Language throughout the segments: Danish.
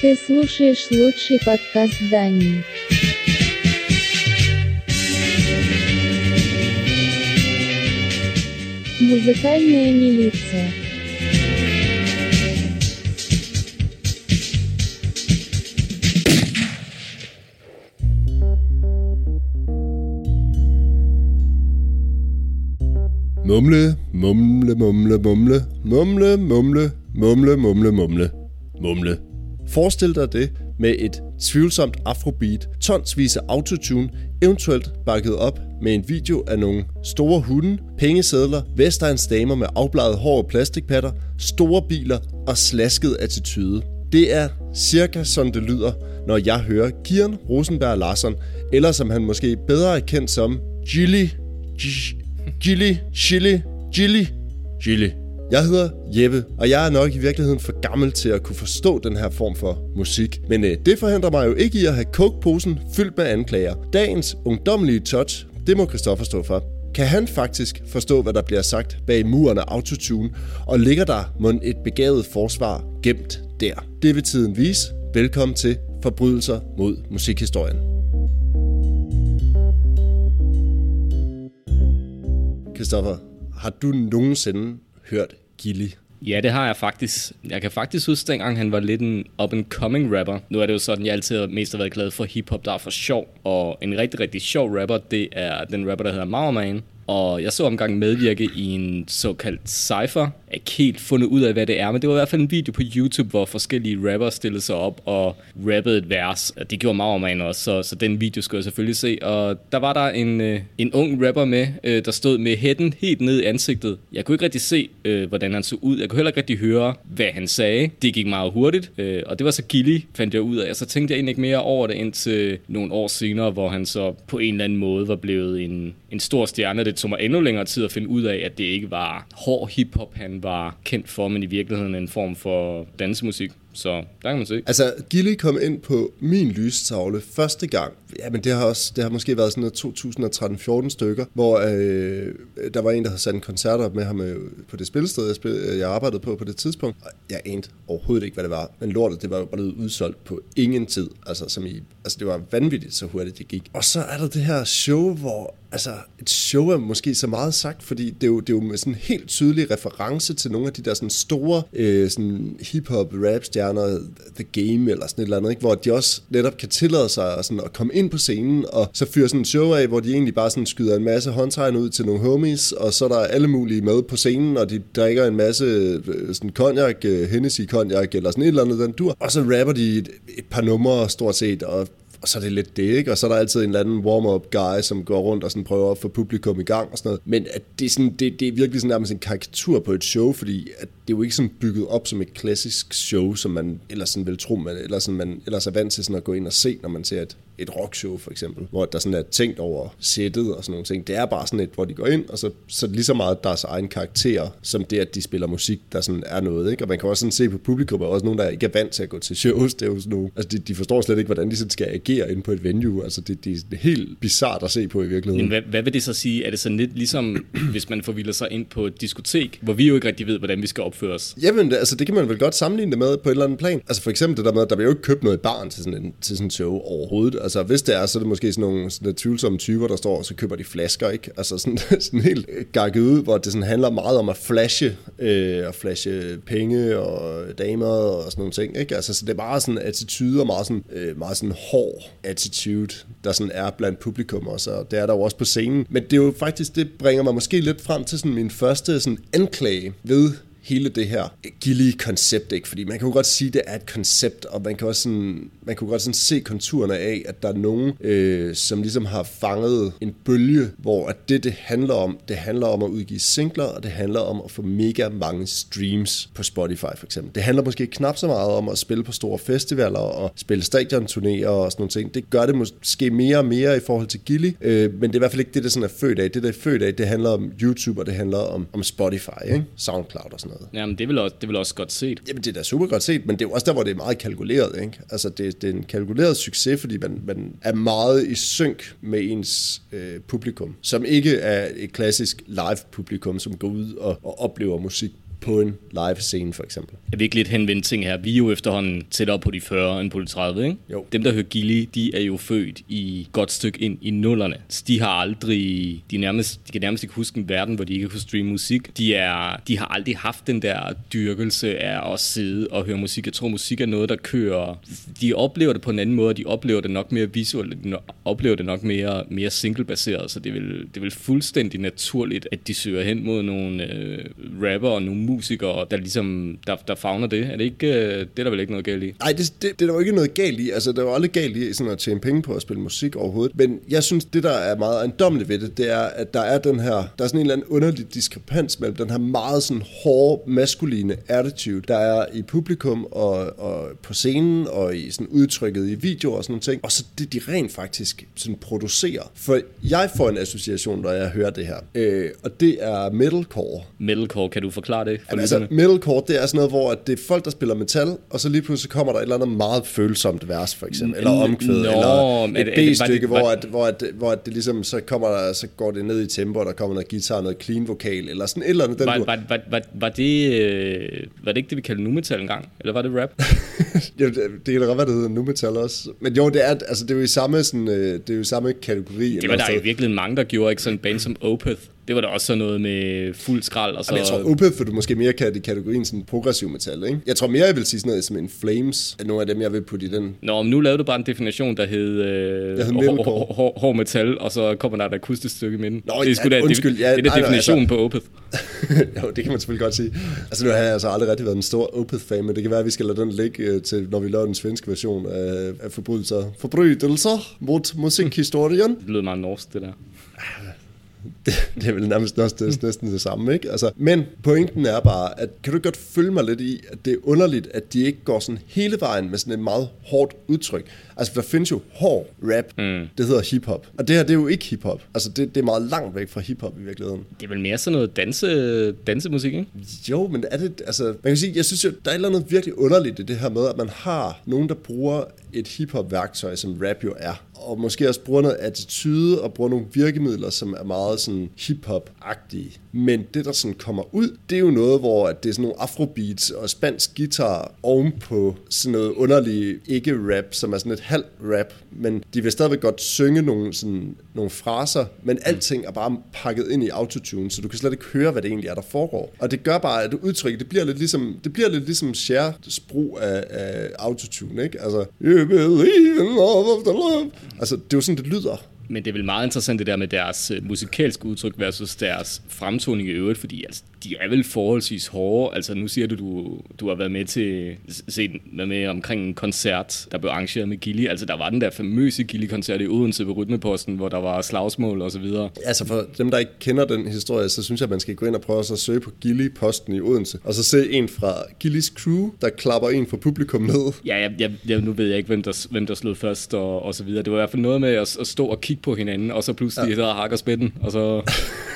Ты слушаешь лучший подкаст Дании. Музыкальная милиция. Mumle, mumle, mumle, mumle, mumle, mumle, mumle, mumle, mumle, mumle. Forestil dig det med et tvivlsomt afrobeat, tonsvis af autotune, eventuelt bakket op med en video af nogle store hunde, pengesedler, Vestegns damer med afbladet hår og plastikpatter, store biler og slasket attitude. Det er cirka sådan det lyder, når jeg hører Kian Rosenberg Larsson, eller som han måske bedre er kendt som, Gilly, Gilly, Chili, Gilly, Gilly. Jeg hedder Jeppe, og jeg er nok i virkeligheden for gammel til at kunne forstå den her form for musik. Men øh, det forhindrer mig jo ikke i at have coke-posen fyldt med anklager. Dagens ungdommelige touch, det må Christoffer stå for. Kan han faktisk forstå, hvad der bliver sagt bag muren af autotune, og ligger der mon et begavet forsvar gemt der? Det vil tiden vise. Velkommen til Forbrydelser mod musikhistorien. Christoffer, har du nogensinde hørt Gilly? Ja, det har jeg faktisk. Jeg kan faktisk huske, dengang han var lidt en up-and-coming rapper. Nu er det jo sådan, jeg altid mest har været glad for hiphop, der er for sjov. Og en rigtig, rigtig sjov rapper, det er den rapper, der hedder Mauerman. Og jeg så omgang medvirke i en såkaldt cypher. Jeg ikke helt fundet ud af, hvad det er, men det var i hvert fald en video på YouTube, hvor forskellige rappers stillede sig op og rappede et vers. Det gjorde Mauerman også, så, så den video skulle jeg selvfølgelig se. Og der var der en, øh, en ung rapper med, øh, der stod med hætten helt ned i ansigtet. Jeg kunne ikke rigtig se, øh, hvordan han så ud. Jeg kunne heller ikke rigtig høre, hvad han sagde. Det gik meget hurtigt, øh, og det var så Gilly, fandt jeg ud af. Og så tænkte jeg egentlig ikke mere over det indtil nogle år senere, hvor han så på en eller anden måde var blevet en, en stor stjerne. Det tog mig endnu længere tid at finde ud af, at det ikke var hård hiphop, han var kendt for, men i virkeligheden en form for dansemusik. Så der kan man se. Altså, Gilly kom ind på min lystavle første gang. Ja, men det har, også, det har måske været sådan noget 2013-14 stykker, hvor øh, der var en, der havde sat en koncert op med ham øh, på det spillested, jeg, spil, øh, jeg arbejdede på på det tidspunkt. Jeg anede overhovedet ikke, hvad det var. Men lortet, det var bare blevet udsolgt på ingen tid. Altså, som i, altså, det var vanvittigt, så hurtigt det gik. Og så er der det her show, hvor altså, et show er måske så meget sagt, fordi det er jo, det er jo med sådan en helt tydelig reference til nogle af de der sådan store øh, sådan hip-hop rap stjerner, The Game eller sådan et eller andet, ikke? hvor de også netop kan tillade sig sådan at komme ind på scenen og så fyre sådan en show af, hvor de egentlig bare sådan skyder en masse håndtegn ud til nogle homies, og så er der alle mulige med på scenen, og de drikker en masse øh, sådan cognac, øh, Hennessy cognac eller sådan et eller andet den dur, og så rapper de et, et par numre stort set, og og så er det lidt det, ikke? Og så er der altid en eller anden warm-up guy, som går rundt og sådan prøver at få publikum i gang og sådan noget. Men at det, er sådan, det, det er virkelig sådan nærmest en karikatur på et show, fordi at det er jo ikke sådan bygget op som et klassisk show, som man ellers sådan vil tro, man, eller sådan man ellers er vant til sådan at gå ind og se, når man ser et, et rockshow for eksempel, hvor der sådan er tænkt over sættet og sådan nogle ting. Det er bare sådan et, hvor de går ind, og så, så lige så meget deres egen karakter, som det, at de spiller musik, der sådan er noget. Ikke? Og man kan også sådan se på publikum, og også nogen, der ikke er vant til at gå til shows. Det er jo sådan nogle, altså de, de forstår slet ikke, hvordan de sådan skal agere ind på et venue. Altså det, det er helt bizart at se på i virkeligheden. Men hvad, hvad vil det så sige? Er det sådan lidt ligesom, hvis man forvilder sig ind på et diskotek, hvor vi jo ikke rigtig ved, hvordan vi skal opføre os? Jamen, altså det kan man vel godt sammenligne det med på et eller andet plan. Altså for eksempel det der med, at der bliver jo ikke købt noget barn til sådan en, til sådan en show overhovedet. Altså hvis det er, så er det måske sådan nogle sådan tvivlsomme typer, der står, og så køber de flasker, ikke? Altså sådan, sådan helt gakket ud, hvor det sådan handler meget om at flashe, øh, og flashe penge og damer og sådan nogle ting, ikke? Altså så det er bare sådan attitude og meget sådan, øh, meget sådan hård attitude, der sådan er blandt publikum også, og det er der jo også på scenen. Men det er jo faktisk, det bringer mig måske lidt frem til sådan min første sådan anklage ved hele det her Gilly-koncept, ikke? Fordi man kan jo godt sige, at det er et koncept, og man kan også sådan, man kan godt sådan se konturerne af, at der er nogen, øh, som ligesom har fanget en bølge, hvor at det, det handler om, det handler om at udgive singler, og det handler om at få mega mange streams på Spotify for eksempel. Det handler måske knap så meget om at spille på store festivaler og spille stadionturnéer og sådan nogle ting. Det gør det måske mere og mere i forhold til Gilly, øh, men det er i hvert fald ikke det, der sådan er født af. Det, der er født af, det handler om YouTube, og det handler om, om Spotify, ikke? Soundcloud og sådan noget. Jamen, det er vel også, det er vel også godt set. Jamen, det er da super godt set, men det er jo også der, hvor det er meget kalkuleret, ikke? Altså, det, det er en kalkuleret succes, fordi man, man er meget i synk med ens øh, publikum, som ikke er et klassisk live-publikum, som går ud og, og oplever musik på en live scene for eksempel. er virkelig et henvendt ting her. Vi er jo efterhånden tættere på de 40 end på de 30, ikke? Jo. Dem, der hører Gilly, de er jo født i godt stykke ind i nullerne. Så de har aldrig, de, nærmest, de kan nærmest ikke huske en verden, hvor de ikke kunne streame musik. De, er, de har aldrig haft den der dyrkelse af at sidde og høre musik. Jeg tror, musik er noget, der kører... De oplever det på en anden måde, de oplever det nok mere visuelt, de oplever det nok mere, mere singlebaseret, så det vil, det er vel fuldstændig naturligt, at de søger hen mod nogle øh, rapper og nogle musikere, der ligesom, der, der fagner det. Er det ikke, øh, det er der vel ikke noget galt i? Nej, det, det, det er der jo ikke noget galt i. Altså, der er jo aldrig galt i sådan at tjene penge på at spille musik overhovedet. Men jeg synes, det der er meget ejendommeligt ved det, det er, at der er den her, der er sådan en eller anden underlig diskrepans mellem den her meget sådan hårde, maskuline attitude, der er i publikum og, og på scenen og i sådan udtrykket i videoer og sådan nogle ting, og så det, de rent faktisk sådan producerer. For jeg får en association, når jeg hører det her, øh, og det er metalcore. Metalcore, kan du forklare det? For altså, metalcore, det er sådan noget, hvor at det er folk, der spiller metal, og så lige pludselig kommer der et eller andet meget følsomt vers, for eksempel, eller omkvæd, Nå, eller er et B-stykke, hvor, at, hvor, at, hvor at det ligesom, så kommer der, så går det ned i tempo, og der kommer noget guitar, noget clean vokal, eller sådan et eller andet. Den var, var, var, var, var, det, øh, var det ikke det, vi kaldte nu metal engang? Eller var det rap? jo, det, det kan da godt være, det hedder nu metal også. Men jo, det er, altså, det er jo i samme, sådan, øh, det er jo i samme kategori. Det var der i virkeligheden mange, der gjorde, ikke sådan en band som Opeth. Det var da også sådan noget med fuld skrald. Og så, Men jeg tror, Opeth vil du måske mere kalde i kategorien sådan progressiv metal, ikke? Jeg tror mere, jeg vil sige sådan noget som en Flames, at nogle af dem, jeg vil putte i den. Nå, men nu lavede du bare en definition, der hed, øh, hed hår- hår- metal, og så kommer der et akustisk stykke i midten. Nå, det er, sgu ja, da, undskyld, ja, det er definitionen altså- på Opeth. jo, det kan man selvfølgelig godt sige. Altså nu har jeg altså aldrig rigtig været en stor Opeth-fan, men det kan være, at vi skal lade den ligge øh, til, når vi laver den svenske version af, af forbrydelser. Forbrydelser mod musikhistorien. Det lyder meget norsk, det der. Det, det er vel nærmest også det, næsten det samme, ikke? Altså, men pointen er bare, at kan du godt følge mig lidt i, at det er underligt, at de ikke går sådan hele vejen med sådan et meget hårdt udtryk. Altså, der findes jo hård rap, mm. det hedder hiphop. Og det her, det er jo ikke hiphop. Altså, det, det er meget langt væk fra hiphop i virkeligheden. Det er vel mere sådan noget danse, dansemusik, ikke? Jo, men er det, altså, man kan sige, jeg synes jo, der er et eller andet virkelig underligt i det her med, at man har nogen, der bruger et hiphop-værktøj, som rap jo er, og måske også bruger noget attitude og bruger nogle virkemidler, som er meget sådan hip-hop-agtige. Men det, der sådan kommer ud, det er jo noget, hvor at det er sådan nogle afrobeats og spansk guitar ovenpå sådan noget underlig ikke-rap, som er sådan et halv rap, men de vil stadigvæk godt synge nogle, sådan, nogle fraser, men alting er bare pakket ind i autotune, så du kan slet ikke høre, hvad det egentlig er, der foregår. Og det gør bare, at udtrykket, det bliver lidt ligesom, det bliver lidt ligesom Cher's brug af, af autotune, ikke? Altså, you believe in love of the love. Altså, det er jo sådan, det lyder. Men det er vel meget interessant det der med deres øh, musikalske udtryk versus deres fremtoning i øvrigt, fordi altså, de er vel forholdsvis hårde. Altså nu siger du, du, du har været med til set, været med omkring en koncert, der blev arrangeret med Gilly. Altså der var den der famøse Gilly-koncert i Odense på Rytmeposten, hvor der var slagsmål og så videre. Altså for dem, der ikke kender den historie, så synes jeg, at man skal gå ind og prøve at søge på Gilly-posten i Odense, og så se en fra Gillys crew, der klapper en fra publikum ned. Ja, jeg, jeg, jeg, nu ved jeg ikke, hvem der, hvem der slog først og, og så videre. Det var i hvert fald noget med at, at stå og kigge på hinanden, og så pludselig ja. der hakker spætten, og så...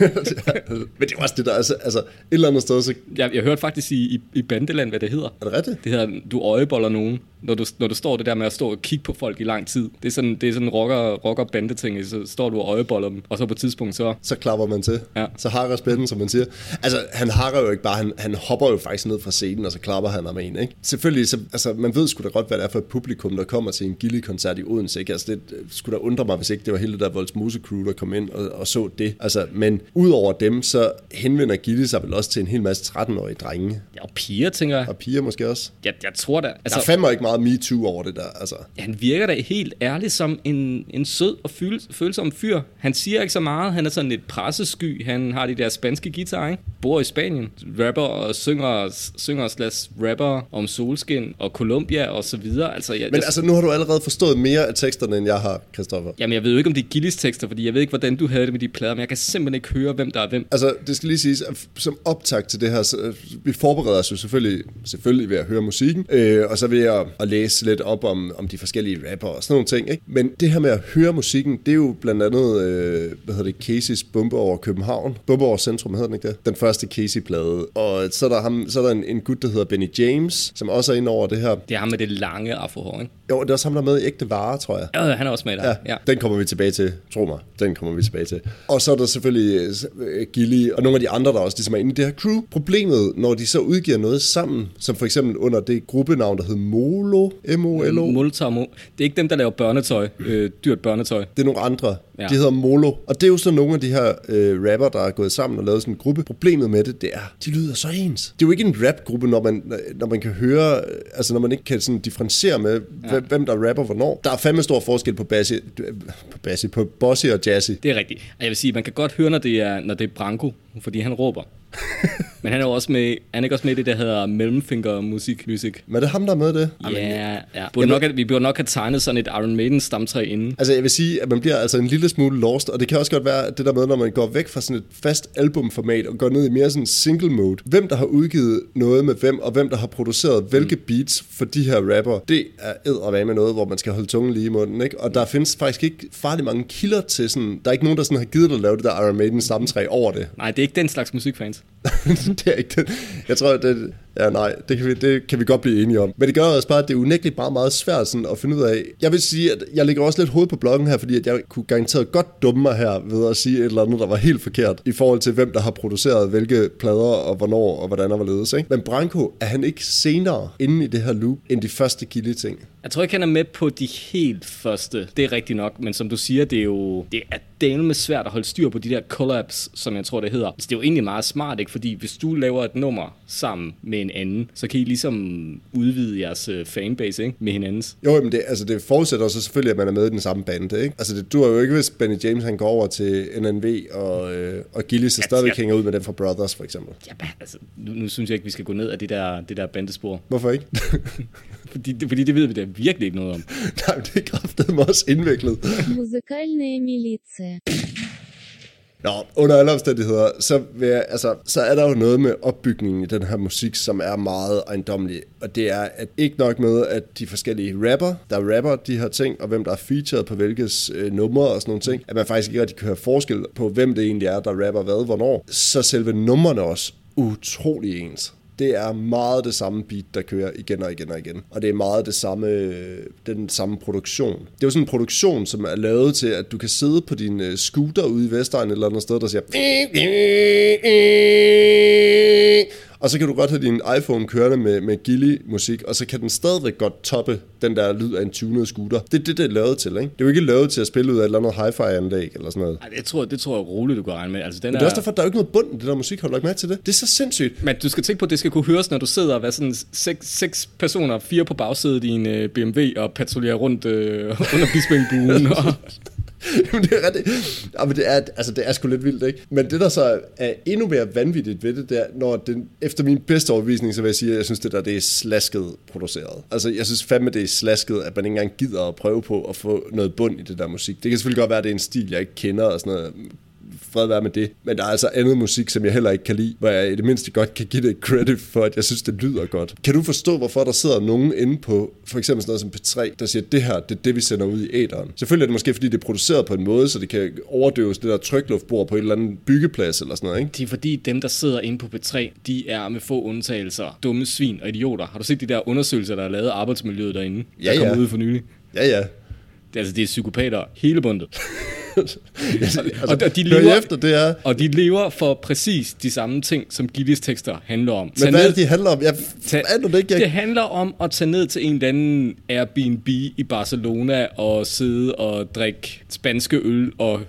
Men det er også det der, altså, altså et eller andet sted, så Jeg, jeg hørte faktisk i, i, i Bandeland, hvad det hedder. er det rigtigt? Det hedder, du øjeboller nogen, når du, når du står det der med at stå og kigge på folk i lang tid. Det er sådan, det er sådan en rocker, rocker bande ting, så står du og øjeboller dem, og så på et tidspunkt så... så klapper man til. Ja. Så hakker spænden, som man siger. Altså, han hakker jo ikke bare, han, han hopper jo faktisk ned fra scenen, og så klapper han ham en, ikke? Selvfølgelig, så, altså, man ved sgu da godt, hvad det er for et publikum, der kommer til en Gilly-koncert i Odense, ikke? Altså, det skulle da undre mig, hvis ikke det var hele det der Voldsmose crew, der kom ind og, og så det. Altså, men udover dem, så henvender Gilly sig vel også til en hel masse 13-årige drenge. Ja, og piger, tænker jeg. Og piger måske også. Jeg, jeg tror da... Altså, Altså, der er fandme ikke meget MeToo over det der, altså. han virker da helt ærligt som en, en sød og føl, følsom fyr. Han siger ikke så meget. Han er sådan lidt pressesky. Han har de der spanske guitar, ikke? Bor i Spanien. Rapper og synger, synger slash rapper om solskin og Colombia og så videre. Altså, jeg, Men jeg, altså, nu har du allerede forstået mere af teksterne, end jeg har, Christoffer. Jamen, jeg ved jo ikke, om det er Gillis tekster, fordi jeg ved ikke, hvordan du havde det med de plader, men jeg kan simpelthen ikke høre, hvem der er hvem. Altså, det skal lige siges, at som optag til det her, så, øh, vi forbereder os jo selvfølgelig, selvfølgelig ved at høre musikken, øh, og så ved at, at læse lidt op om, om de forskellige rapper og sådan nogle ting. Ikke? Men det her med at høre musikken, det er jo blandt andet, øh, hvad hedder det, Casey's Bombe over København. Bombe over Centrum hedder den ikke det? Den første Casey-plade. Og så er der, ham, så er der en, en gut, der hedder Benny James, som også er inde over det her. Det er ham med det lange afrohår, ikke? Jo, det er også ham, der er med i Ægte Vare, tror jeg. Ja, han er også med der. Ja, ja. den kommer vi tilbage til, tro mig. Den kommer vi tilbage til. Og så er der selvfølgelig uh, Gilly og nogle af de andre, der også ligesom er inde i det her crew. Problemet, når de så udgiver noget sammen, som for eksempel under det gruppenavn, der hedder Molo, M-O-L-O. Molotov. Det er ikke dem, der laver børnetøj, øh, dyrt børnetøj. Det er nogle andre. Ja. De hedder Molo. Og det er jo så nogle af de her øh, rapper, der er gået sammen og lavet sådan en gruppe. Problemet med det, det er, de lyder så ens. Det er jo ikke en rapgruppe, når man, når man kan høre, øh, altså når man ikke kan sådan differentiere med, ja. hvem der rapper hvornår. Der er fandme stor forskel på Bassi, på Bassi, på Bossy og Jazzy. Det er rigtigt. Og jeg vil sige, man kan godt høre, når det er, når det er Branko, fordi han råber. Men han er jo også med, han er ikke også med i det, der hedder Mellemfinger Musik Music. Men er det ham, der er med det? Ja, ja. Burde nok, at- vi burde nok have tegnet sådan et Iron Maiden stamtræ inden. Altså, jeg vil sige, at man bliver altså en lille smule lost, og det kan også godt være det der med, når man går væk fra sådan et fast albumformat og går ned i mere sådan single mode. Hvem der har udgivet noget med hvem, og hvem der har produceret hvilke beats for de her rapper, det er med noget, hvor man skal holde tungen lige i munden, ikke? Og der findes faktisk ikke farligt mange kilder til sådan, der er ikke nogen, der sådan har givet dig at lave det der Iron Maiden stamtræ over det. Nej, det er ikke den slags musikfans. det er ikke det. Jeg tror, det, ja, nej, det kan, vi, det kan vi godt blive enige om. Men det gør også bare, at det er unægteligt bare meget svært sådan, at finde ud af. Jeg vil sige, at jeg ligger også lidt hoved på bloggen her, fordi at jeg kunne garanteret godt dumme mig her ved at sige et eller andet, der var helt forkert, i forhold til hvem der har produceret hvilke plader, og hvornår, og hvordan og hvorledes. Ikke? Men Branko, er han ikke senere inde i det her loop, end de første Gilly-ting? Jeg tror ikke, han er med på de helt første. Det er rigtigt nok, men som du siger, det er jo det er delen med svært at holde styr på de der collabs, som jeg tror, det hedder. Så det er jo egentlig meget smart, ikke? Fordi hvis du laver et nummer sammen med en anden, så kan I ligesom udvide jeres øh, fanbase ikke? med hinandens. Jo, men det, altså det forudsætter så selvfølgelig, at man er med i den samme band, ikke? Altså det duer jo ikke, hvis Benny James han går over til NNV, og, øh, og Gilly så Ja, stadigvæk ja. hænger ud med den fra Brothers, for eksempel. Ja, bah, altså, nu, nu synes jeg ikke, vi skal gå ned ad det der, det der bandespor. Hvorfor ikke? Fordi, det, fordi det ved vi da virkelig ikke noget om. Nej, men det er kraftedeme også indviklet. Музыкальная милиция. Nå, under alle omstændigheder, så, vil jeg, altså, så er der jo noget med opbygningen i den her musik, som er meget ejendomlig. Og det er at ikke nok med, at de forskellige rapper, der rapper de her ting, og hvem der er featured på hvilkes øh, numre og sådan nogle ting, at man faktisk ikke rigtig kan høre forskel på, hvem det egentlig er, der rapper hvad, hvornår. Så selve numrene også utrolig ens. Det er meget det samme beat, der kører igen og igen og igen. Og det er meget det samme, den samme produktion. Det er jo sådan en produktion, som er lavet til, at du kan sidde på din øh, scooter ude i Vestegn et eller andet sted, der siger... Og så kan du godt have din iPhone kørende med, med Gilly-musik, og så kan den stadigvæk godt toppe den der lyd af en tunet scooter. Det er det, det er lavet til, ikke? Det er jo ikke lavet til at spille ud af et eller andet hi-fi-anlæg eller sådan noget. Ej, det tror, det tror jeg roligt, du kan regne med. Altså, den Men det er også derfor, der er jo ikke noget bund i det der musik. Har du lagt mærke til det? Det er så sindssygt. Men du skal tænke på, at det skal kunne høres, når du sidder og er sådan seks, seks personer, fire på bagsædet i en øh, BMW og patruljerer rundt øh, under Bispingbuen. og, Jamen, det er rigtigt. Jamen, det er, altså, det er sgu lidt vildt, ikke? Men det, der så er endnu mere vanvittigt ved det, det er, når den, efter min bedste overvisning, så vil jeg sige, at jeg synes, det der, det er slasket produceret. Altså, jeg synes fandme, det er slasket, at man ikke engang gider at prøve på at få noget bund i det der musik. Det kan selvfølgelig godt være, at det er en stil, jeg ikke kender og sådan noget fred være med det. Men der er altså andet musik, som jeg heller ikke kan lide, hvor jeg i det mindste godt kan give det credit for, at jeg synes, det lyder godt. Kan du forstå, hvorfor der sidder nogen inde på for eksempel sådan noget som P3, der siger, at det her, det er det, vi sender ud i æderen. Selvfølgelig er det måske, fordi det er produceret på en måde, så det kan overdøves det der trykluftbord på et eller andet byggeplads eller sådan noget, ikke? det er fordi dem, der sidder inde på P3, de er med få undtagelser dumme svin og idioter. Har du set de der undersøgelser, der er lavet af arbejdsmiljøet derinde? Ja, der kom ja. ud for nylig. Ja, ja. Det, er, altså, det er psykopater hele bundet. altså, og de hør I lever- efter, det er... Og de lever for præcis de samme ting, som Gillis tekster handler om. Tag Men hvad er ned- det, de handler om? Jeg Tag- aner det ikke. Jeg... Det handler om at tage ned til en eller anden Airbnb i Barcelona og sidde og drikke spanske øl og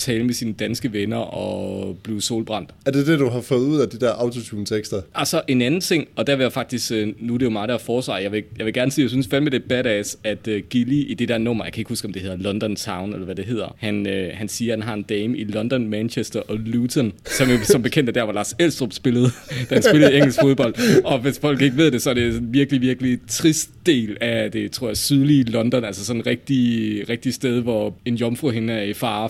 tale med sine danske venner og blive solbrændt. Er det det, du har fået ud af de der autotune-tekster? Altså en anden ting, og der vil jeg faktisk, øh, nu er det jo mig, der er forsvar, jeg vil, jeg vil gerne sige, jeg synes fandme det er badass, at uh, Gilly i det der nummer, jeg kan ikke huske, om det hedder London Town, eller hvad det hedder, han, øh, han siger, at han har en dame i London, Manchester og Luton, som, som bekendt er der, hvor Lars Elstrup spillede, da han spillede engelsk fodbold. Og hvis folk ikke ved det, så er det en virkelig, virkelig trist del af det, tror jeg, sydlige London, altså sådan en rigtig, rigtig sted, hvor en jomfru hende er i fare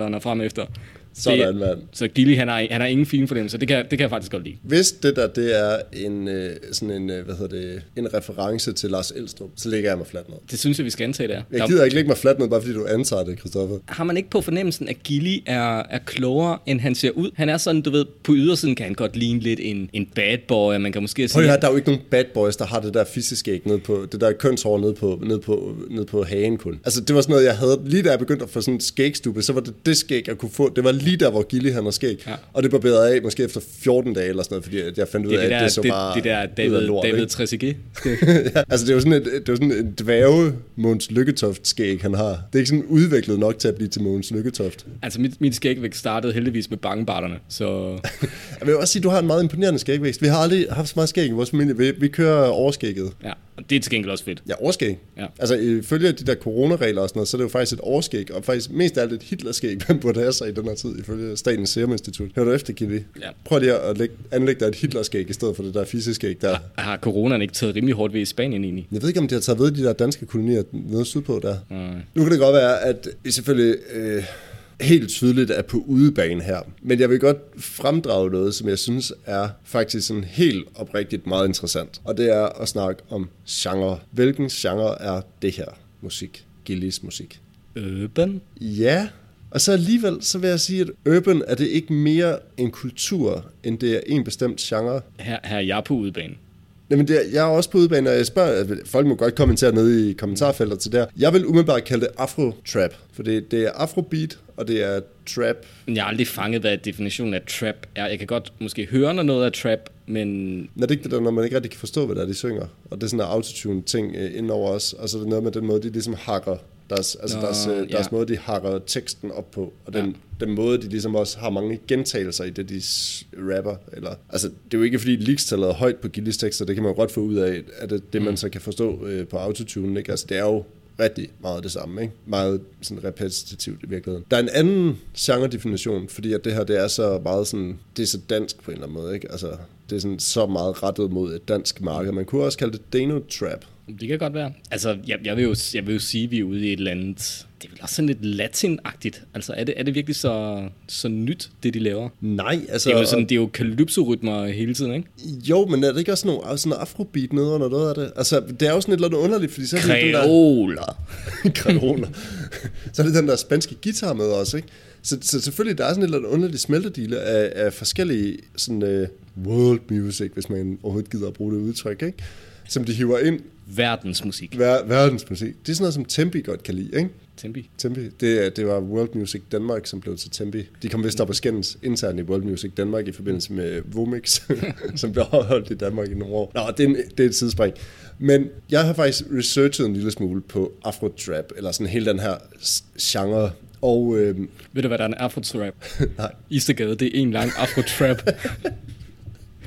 fra 12-årsalderen og frem efter. Sådan, mand. Så Gilly, han har, han har ingen fin fornemmelse. Det kan, det kan jeg faktisk godt lide. Hvis det der, det er en, øh, sådan en, øh, hvad hedder det, en reference til Lars Elstrup, så ligger jeg mig fladt ned. Det synes jeg, vi skal antage der. Jeg Der- gider ikke lægge mig fladt ned, bare fordi du antager det, Christoffer. har man ikke på fornemmelsen, at Gilly er, er klogere, end han ser ud? Han er sådan, du ved, på ydersiden kan han godt ligne lidt en, en bad boy, og man kan måske Prøv sige... lige at der er jo ikke nogen bad boys, der har det der fiskeskæg ned på, det der kønshår ned på, ned på, ned på hagen kun. Altså, det var sådan noget, jeg havde, lige da jeg begyndte at få sådan en skægstube, så var det det skæg, jeg kunne få. Det var lige der, hvor Gilly han har skæg. Ja. Og det barberede af, måske efter 14 dage eller sådan noget, fordi jeg fandt ud af, det at det så det, bare det der David, lort, David? Trezeguet. ja, altså, det er jo sådan et, det er sådan en dværge Måns Lykketoft skæg, han har. Det er ikke sådan udviklet nok til at blive til Måns Lykketoft. altså, mit, mit skægvæk startede heldigvis med bangebarterne, så... Jeg vil også sige, at du har en meget imponerende skægvækst. Vi har aldrig haft så meget skæg i vores familie. Vi, vi kører overskægget. Ja, og det er til gengæld også fedt. Ja, overskæg. Ja. Altså, ifølge de der coronaregler og sådan noget, så er det jo faktisk et overskæg, og faktisk mest af alt et Hitlerskæg, man burde have sig i den her tid, ifølge Statens Serum Institut. Hør du efter, Kitty? Ja. Prøv lige at lægge, anlægge dig et Hitlerskæg i stedet for det der fiseskæg der. Har coronaen ikke taget rimelig hårdt ved i Spanien egentlig? Jeg ved ikke, om de har taget ved de der danske kolonier nede sydpå der. Nej. Nu kan det godt være, at vi selvfølgelig øh, helt tydeligt er på udebane her. Men jeg vil godt fremdrage noget, som jeg synes er faktisk sådan helt oprigtigt meget interessant. Og det er at snakke om genre. Hvilken genre er det her musik? Gillis musik. Urban? Ja, og så alligevel, så vil jeg sige, at urban er det ikke mere en kultur, end det er en bestemt genre. Her, her er jeg på udebane. Jamen, det er, jeg er også på udebane, og jeg spørger, folk må godt kommentere nede i kommentarfeltet til der. Jeg vil umiddelbart kalde det afro-trap, for det, det er afrobeat, og det er trap. Jeg har aldrig fanget, hvad definitionen af trap er. Jeg kan godt måske høre, når noget er trap, men Når det ikke det der, når man ikke rigtig kan forstå, hvad det er, de synger. Og det er sådan en autotune-ting øh, indover os, og så er det noget med den måde, de ligesom hakker deres, altså Nå, deres, øh, ja. deres måde, de hakker teksten op på, og den, Ja. den måde, de ligesom også har mange gentagelser i det, de rapper. Eller, altså, det er jo ikke, fordi leaks-tallet er højt på Gillis tekster, det kan man jo godt få ud af, at det, det man så kan forstå øh, på autotune, ikke? Altså, det er jo rigtig meget det samme, ikke? Meget sådan repetitivt i virkeligheden. Der er en anden genre-definition, fordi at det her, det er så meget sådan, det er så dansk på en eller anden måde, ikke? Altså, det er sådan så meget rettet mod et dansk marked. Man kunne også kalde det Dano-trap. det kan godt være. Altså, jeg, jeg, vil, jo, jeg vil jo sige, at vi er ude i et eller andet... Det er vel også sådan lidt latin-agtigt. Altså, er det, er det virkelig så, så nyt, det de laver? Nej, altså... Det er jo, sådan, det er jo kalypso-rytmer hele tiden, ikke? Jo, men er det ikke også nogle, sådan afrobeat nede under noget af det? Altså, det er jo sådan et eller andet underligt, fordi så er det den der... Kreoler. Kreoler. så er det den der spanske guitar med også, ikke? Så, så selvfølgelig, der er sådan et eller andet underligt smeltedile af, af forskellige sådan, uh, world music, hvis man overhovedet gider at bruge det udtryk, ikke? Som de hiver ind, Verdensmusik. ver, verdensmusik. Det er sådan noget, som Tempi godt kan lide, ikke? Tempi. Tempi, det, det var World Music Danmark, som blev til Tempi. De kom vist op og skændes internt i World Music Danmark i forbindelse med Vomix, som blev afholdt i Danmark i nogle år. Nå, det er, en, det er et sidespring. Men jeg har faktisk researchet en lille smule på afro-trap, eller sådan hele den her genre. Og øhm, Ved du, hvad der er en afro-trap? nej, Istergade, det er en lang afro-trap.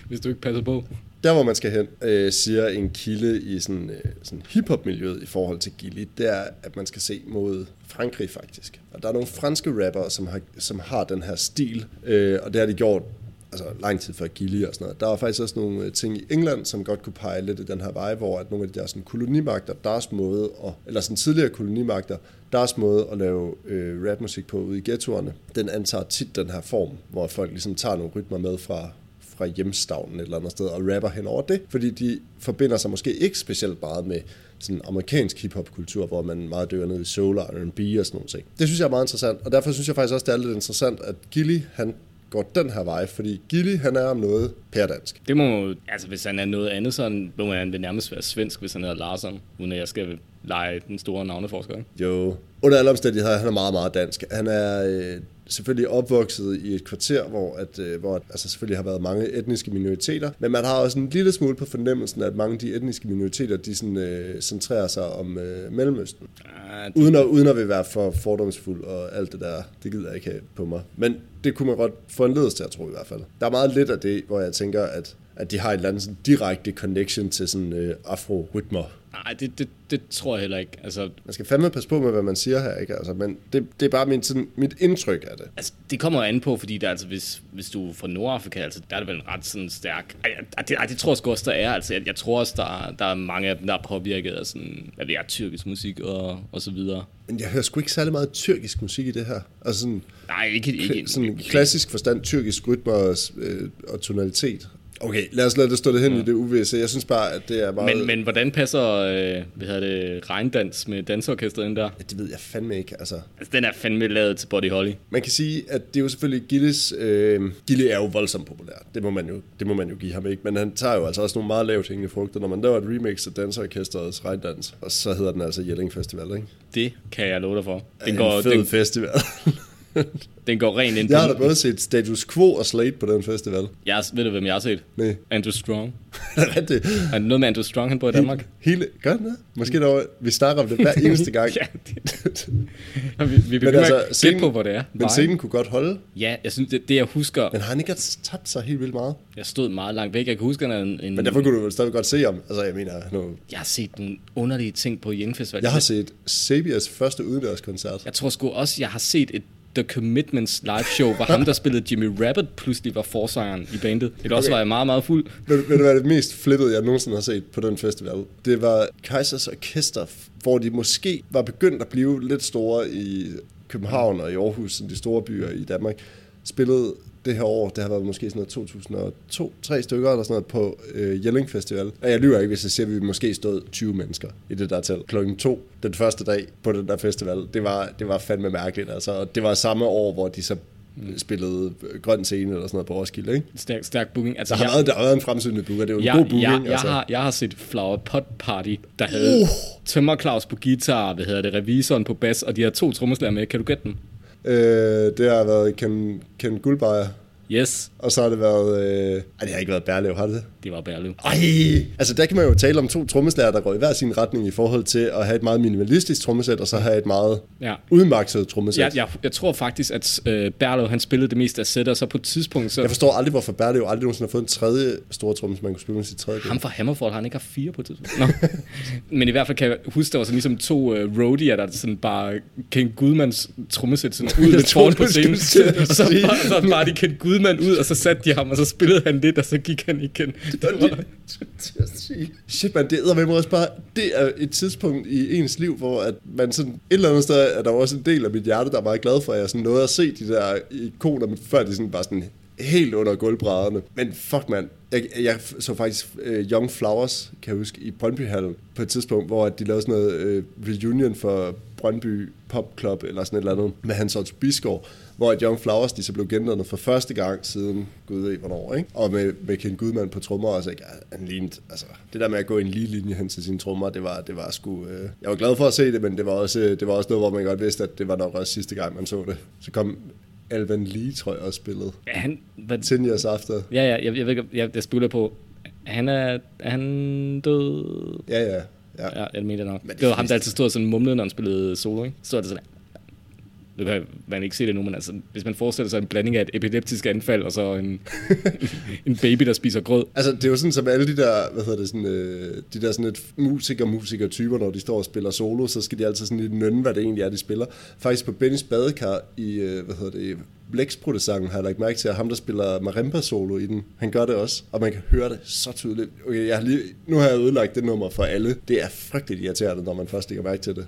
Hvis du ikke passer på der hvor man skal hen, øh, siger en kilde i sådan, øh, sådan hip-hop-miljøet i forhold til Gilly, det er, at man skal se mod Frankrig faktisk. Og der er nogle franske rappere, som har, som har den her stil, øh, og det har de gjort altså lang tid før Gilly og sådan noget. Der var faktisk også nogle øh, ting i England, som godt kunne pege lidt i den her vej, hvor at nogle af de der sådan kolonimagter, deres måde, at, eller sådan tidligere kolonimagter, deres måde at lave øh, rapmusik på ude i ghettoerne, den antager tit den her form, hvor folk ligesom tager nogle rytmer med fra, fra hjemstavnen et eller andet sted og rapper hen over det, fordi de forbinder sig måske ikke specielt meget med sådan amerikansk hiphop-kultur, hvor man meget dykker ned i soul og R&B og sådan nogle ting. Det synes jeg er meget interessant, og derfor synes jeg faktisk også, det er lidt interessant, at Gilly, han går den her vej, fordi Gilly, han er om noget pærdansk. Det må altså hvis han er noget andet, så må han vel nærmest være svensk, hvis han hedder Larsson, uden at jeg skal lege den store navneforsker. Jo, under alle omstændigheder, han er meget, meget dansk. Han er øh, selvfølgelig opvokset i et kvarter, hvor, at, øh, hvor altså selvfølgelig har været mange etniske minoriteter, men man har også en lille smule på fornemmelsen, at mange af de etniske minoriteter, de sådan, øh, centrerer sig om øh, Mellemøsten. Ah, det, Uden at, uden at vil være for fordomsfuld og alt det der, det gider jeg ikke have på mig. men det kunne man godt få en ledelse til at tro i hvert fald. Der er meget lidt af det, hvor jeg tænker, at at de har et eller andet sådan direkte connection til sådan øh, afro-rytmer. Nej, det, det, det tror jeg heller ikke. Altså, Man skal fandme passe på med, hvad man siger her, ikke? Altså, men det, det er bare min, sådan, mit indtryk af det. altså, det kommer an på, fordi der, altså, hvis, hvis du er fra Nordafrika, altså, der er det vel en ret sådan stærk... Ej, det, ej, det tror jeg sgu også, der er. Altså, jeg, jeg tror også, der, er- der er mange af dem, der er påvirket af sådan, hvad ved jeg, tyrkisk musik og, og så videre. Men jeg hører sgu ikke særlig meget tyrkisk musik i det her. Altså sådan, Nej, ikke... ikke sådan ikke- klassisk forstand, tyrkisk rytme og, øh, og tonalitet. Okay, lad os lade det stå det hen ja. i det uvisse. Jeg synes bare, at det er meget... Men, men hvordan passer, øh, hvad hedder det, regndans med dansorkestret ind der? Det ved jeg fandme ikke, altså. Altså, den er fandme lavet til Body Holly. Man kan sige, at det er jo selvfølgelig Gilles... Øh, Gille er jo voldsomt populær. Det må, man jo, det må man jo give ham ikke. Men han tager jo altså også nogle meget lavt hængende frugter. Når man laver et remix af Dansorkestrets regndans, og så hedder den altså Jelling Festival, ikke? Det kan jeg love dig for. Den En går, fed den, festival. den går rent ind jeg har da både set Status Quo og Slate på den festival. Jeg, ved du, hvem jeg har set? Nej, Andrew Strong. det rigtigt? Er noget med Andrew Strong, han bor i Danmark? Hele, gør den det? Måske dog, vi snakker om det hver eneste gang. ja, det, vi, vi Men altså, scenen- på, hvor det er. Men Nej. scenen kunne godt holde. Ja, jeg synes, det, det jeg husker, Men har han ikke tabt sig helt vildt meget? jeg stod meget langt væk. Jeg kan huske, at en, en, Men derfor kunne du vel stadig godt se ham. Altså, jeg mener, nu, jeg har set nogle underlige ting på Yen Festival. jeg har set Sabias første udendørskoncert. Jeg tror sgu også, jeg har set et The Commitments live show, hvor ham, der spillede Jimmy Rabbit, pludselig var forsangeren i bandet. Det også Okay. var jeg meget, meget fuld. Ved, ved du hvad det mest flippede, jeg nogensinde har set på den festival? Det var Kaisers Orkester, hvor de måske var begyndt at blive lidt store i København og i Aarhus, sådan de store byer i Danmark. Spillede det her år, det har været måske sådan noget 2002-3 stykker eller sådan noget på øh, Jelling Festival. Og jeg lyver ikke, hvis jeg siger, at vi måske stod 20 mennesker i det der telt. Klokken to den første dag på den der festival. Det var, det var fandme mærkeligt, altså. Og det var samme år, hvor de så spillede grøn scene eller sådan noget på Roskilde, ikke? Stærk, stærk booking. Altså, Der har, jeg, været, der har været en fremsynende booker, det er jo en jeg, god booking. jeg, jeg, altså. har, jeg har set Flower Pot Party, der havde uh. Tømmer Claus på guitar, hvad hedder det, revisoren på bas, og de har to trommeslager med. Kan du gætte dem? Øh, det har været Ken, Ken Guldbejer, Yes, og så har det været... Øh... Ej, det har ikke været Berlev, har det det? var Berlev. Ej! Altså, der kan man jo tale om to trommeslager, der går i hver sin retning i forhold til at have et meget minimalistisk trommesæt, og så have et meget Ja. udmakset trommesæt. Jeg, jeg, jeg tror faktisk, at øh, Berlev, han spillede det meste af sæt, og så på et tidspunkt, så... jeg forstår aldrig, hvorfor Berlev aldrig nogensinde har fået en tredje store tromme, som man kunne spille med sit tredje. Ham fra Hammerfall har han ikke haft fire på et tidspunkt. Nå. Men i hvert fald kan jeg huske, der var sådan ligesom to uh, roadier, der sådan bare Ken Gudmans trommesæt sådan ud troede, foran på scenen. så sige. bare, så bare de Ken Gudman ud, og så satte de ham, og så spillede han lidt, og så gik han igen. Det var, Shit, man, det er med også bare, det er et tidspunkt i ens liv, hvor at man sådan, et eller andet sted er der også en del af mit hjerte, der er meget glad for, at jeg sådan nåede at se de der ikoner, men før de sådan bare sådan helt under gulvbrædderne. Men fuck, man. Jeg, jeg så faktisk uh, Young Flowers, kan jeg huske, i Brøndbyhallen på et tidspunkt, hvor at de lavede sådan noget uh, reunion for Brøndby Pop Club, eller sådan et eller andet, med Hans Otto Bisgaard, hvor at Young Flowers, de så blev gendannet for første gang siden, gud ved hvornår, ikke? Og med, med Ken Gudman på trommer, også, ikke, han lignede, altså, det der med at gå i en lige linje hen til sine trommer, det var, det var sgu, øh, jeg var glad for at se det, men det var, også, øh, det var også noget, hvor man godt vidste, at det var nok også sidste gang, man så det. Så kom Alvan Lee, tror jeg, også spillede. ja, han, hvad, 10 years after. ja, ja, jeg, jeg, ved ikke, jeg, jeg spiller på, han er, er han død? Ja, ja. ja. Ja, jeg mener nok. Men Det, det var ham, fleste- der altid stod sådan mumlede, når han spillede solo, ikke? Så stod det sådan, nu kan man ikke se det nu, men altså, hvis man forestiller sig en blanding af et epileptisk anfald og så en, en baby, der spiser grød. Altså, det er jo sådan, som alle de der, hvad hedder det, sådan, øh, de der sådan et musiker-musiker-typer, når de står og spiller solo, så skal de altid sådan lidt nynne, hvad det egentlig er, de spiller. Faktisk på Bennys badekar i, øh, hvad hedder det, Blæksprutte-sangen har jeg lagt mærke til, at ham, der spiller marimba-solo i den, han gør det også, og man kan høre det så tydeligt. Okay, jeg har lige, nu har jeg ødelagt det nummer for alle. Det er frygteligt irriterende, når man først lægger mærke til det.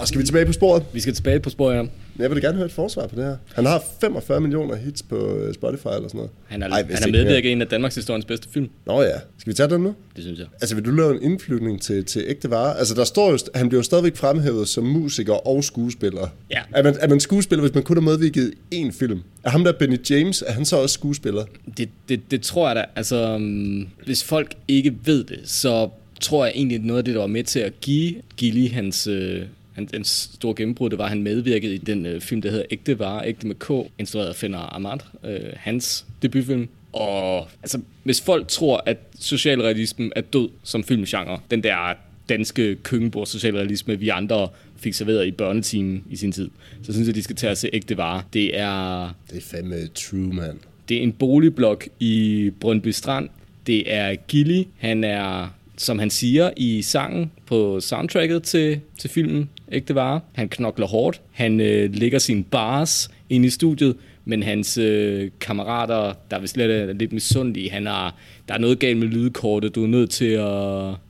Nå, skal vi tilbage på sporet? Vi skal tilbage på sporet her. Jeg vil gerne høre et forsvar på det her. Han har 45 millioner hits på øh, Spotify eller sådan noget. Han er, Ej, han er medvirket i en af Danmarks historiens bedste film. Nå ja. Skal vi tage den nu? Det synes jeg. Altså, vil du lave en indflytning til, til ægte vare? Altså, der står jo, han bliver jo stadigvæk fremhævet som musiker og skuespiller. Ja. Er man, er man skuespiller, hvis man kun har medvirket i én film? Er ham der Benny James, er han så også skuespiller? Det, det, det tror jeg da. Altså, um, hvis folk ikke ved det, så tror jeg egentlig, noget af det, der var med til at give Gilly hans, øh, hans, hans store gennembrud, det var, at han medvirkede i den øh, film, der hedder Ægte Vare, Ægte med K, instrueret af Fenner Ahmad, øh, hans debutfilm. Og altså, hvis folk tror, at socialrealismen er død som filmgenre, den der danske køkkenbord socialrealisme, vi andre fik serveret i børnetimen i sin tid, så synes jeg, de skal tage at se ægte vare. Det er, Det er fandme true, man. det er en boligblok i Brøndby Strand. Det er Gilly. Han er, som han siger i sangen på soundtracket til, til filmen Ægte Vare, han knokler hårdt. Han øh, lægger sine bars ind i studiet, men hans øh, kammerater, der er lidt, er lidt misundelige, han har, der er noget galt med lydkortet, du er nødt til at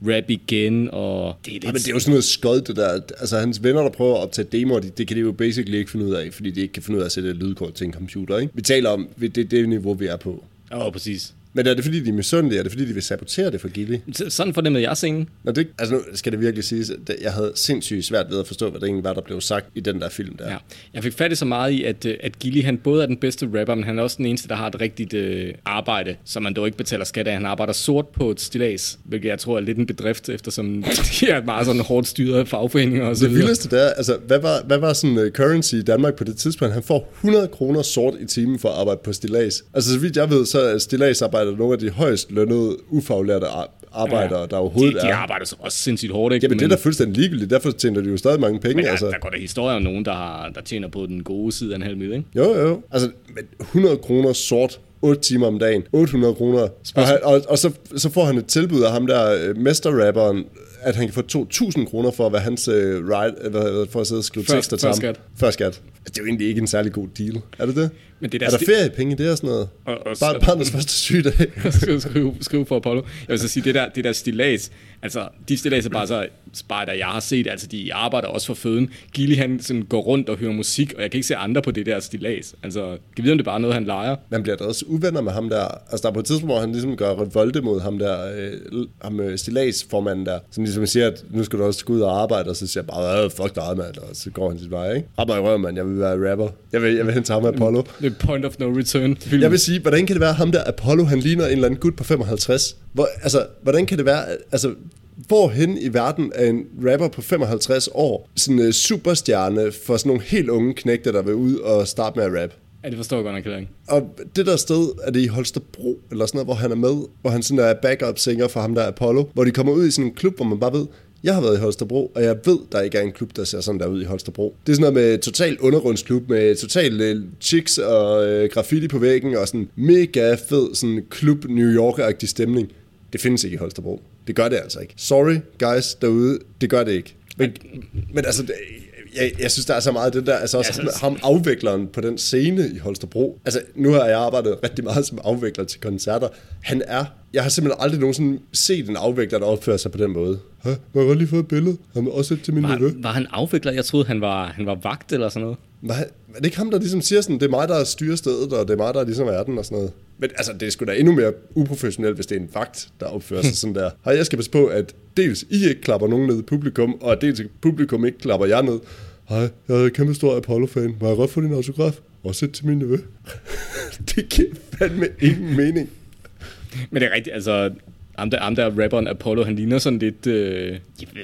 rap igen, og det er lidt... Ja, men det er jo sådan noget skod, det der. Altså, hans venner, der prøver at optage demoer, det, det kan de jo basically ikke finde ud af, fordi de ikke kan finde ud af at sætte et lydkort til en computer, ikke? Vi taler om, det, det er det niveau, vi er på. Åh, oh, præcis. Men er det fordi, de er misundelige? Er det fordi, de vil sabotere det for Gilly? Så- Sådan fornemmede jeg scenen. Nå, det, altså nu skal det virkelig siges, at jeg havde sindssygt svært ved at forstå, hvad det egentlig var, der blev sagt i den der film der. Ja. Jeg fik fat i så meget i, at, øh, at Gilly han både er den bedste rapper, men han er også den eneste, der har et rigtigt øh, arbejde, som man dog ikke betaler skat af. Han arbejder sort på et stillads, hvilket jeg tror er lidt en bedrift, eftersom de er meget sådan hårdt styret fagforeninger og så Det vildeste det er, altså, hvad var, hvad var sådan uh, currency i Danmark på det tidspunkt? Han får 100 kroner sort i timen for at arbejde på stillads. Altså, så vidt jeg ved, så er stilladsarbejder nogle af de højst lønnede, ufaglærte ar- arbejdere, ja, der overhovedet de, de er. arbejder så også sindssygt hårdt, ikke? Jamen, det er da fuldstændig ligegyldigt. Derfor tjener de jo stadig mange penge. men der, altså. der går der historier om nogen, der, har, der tjener på den gode side af en halv mil, ikke? Jo, jo. Altså, men 100 kroner sort 8 timer om dagen. 800 kroner. Og, han, og, og så, så får han et tilbud af ham der øh, mesterrapperen, at han kan få 2.000 kroner for at være hans øh, ride, øh, hvad, hvad, for at sidde og skrive Før- tekster til ham. skat. Før skat. Altså, det er jo egentlig ikke en særlig god deal. Er det det? Men det er er der feriepenge i det og sådan noget? Og- og- Bare barnets første sygedag. skrive, skrive, for Apollo. Jeg vil så sige, det der, det der stillads, altså de stillads er bare så spejder, jeg har set, altså de arbejder også for føden. Gilly han sådan går rundt og hører musik, og jeg kan ikke se andre på det der stillads. Altså, kan vide, om det er bare noget, han leger. Man bliver da også uvenner med ham der. Altså, der er på et tidspunkt, hvor han ligesom gør revolte mod ham der, øh, ham øh, stilladsformanden der, som ligesom siger, at nu skal du også gå ud og arbejde, og så siger jeg bare, "Øh, fuck dig, mand, og så går han sit vej, ikke? Arbejde i røven, mand, jeg vil være rapper. Jeg vil, jeg vil hente ham Apollo. The point of no return. Film. Jeg vil sige, hvordan kan det være, ham der Apollo, han ligner en eller anden gut på 55? Hvor, altså, hvordan kan det være, altså, hvorhen i verden er en rapper på 55 år sådan en uh, superstjerne for sådan nogle helt unge knægter, der vil ud og starte med at rap? Ja, det forstår jeg godt nok heller ikke. Og det der sted, er det i Holstebro, eller sådan noget, hvor han er med, hvor han sådan er backup-singer for ham der Apollo, hvor de kommer ud i sådan en klub, hvor man bare ved, jeg har været i Holstebro, og jeg ved, der ikke er en klub, der ser sådan der ud i Holstebro. Det er sådan noget med total undergrundsklub, med total øh, chicks og øh, graffiti på væggen, og sådan mega fed sådan klub New York-agtig stemning. Det findes ikke i Holstebro. Det gør det altså ikke. Sorry, guys, derude, det gør det ikke. Men, men altså, jeg, jeg synes, der er så meget af det der, altså også Ja, ham, afvikleren på den scene i Holstebro. Altså, nu har jeg arbejdet rigtig meget som afvikler til koncerter. Han er, jeg har simpelthen aldrig nogensinde set en afvikler, der opfører sig på den måde. Hæ, må jeg godt lige få et billede? Han også et til min nevø. Var, var han afvikler? Jeg troede, han var, han var vagt eller sådan noget. Var, er det ikke ham, der ligesom siger sådan, det er mig, der styrer stedet, og det er mig, der ligesom er den og sådan noget? Men altså, det er sgu da endnu mere uprofessionelt, hvis det er en vagt, der opfører sig sådan der. Hej, jeg skal passe på, at dels I ikke klapper nogen ned i publikum, og dels publikum ikke klapper jer ned. Hej, jeg er en kæmpe stor Apollo-fan. Må jeg godt få din autograf? Og sæt til min nevø. det giver fandme ingen mening. Men det er rigtigt, altså... Ham der, ham der rapperen Apollo, han ligner sådan lidt... Øh,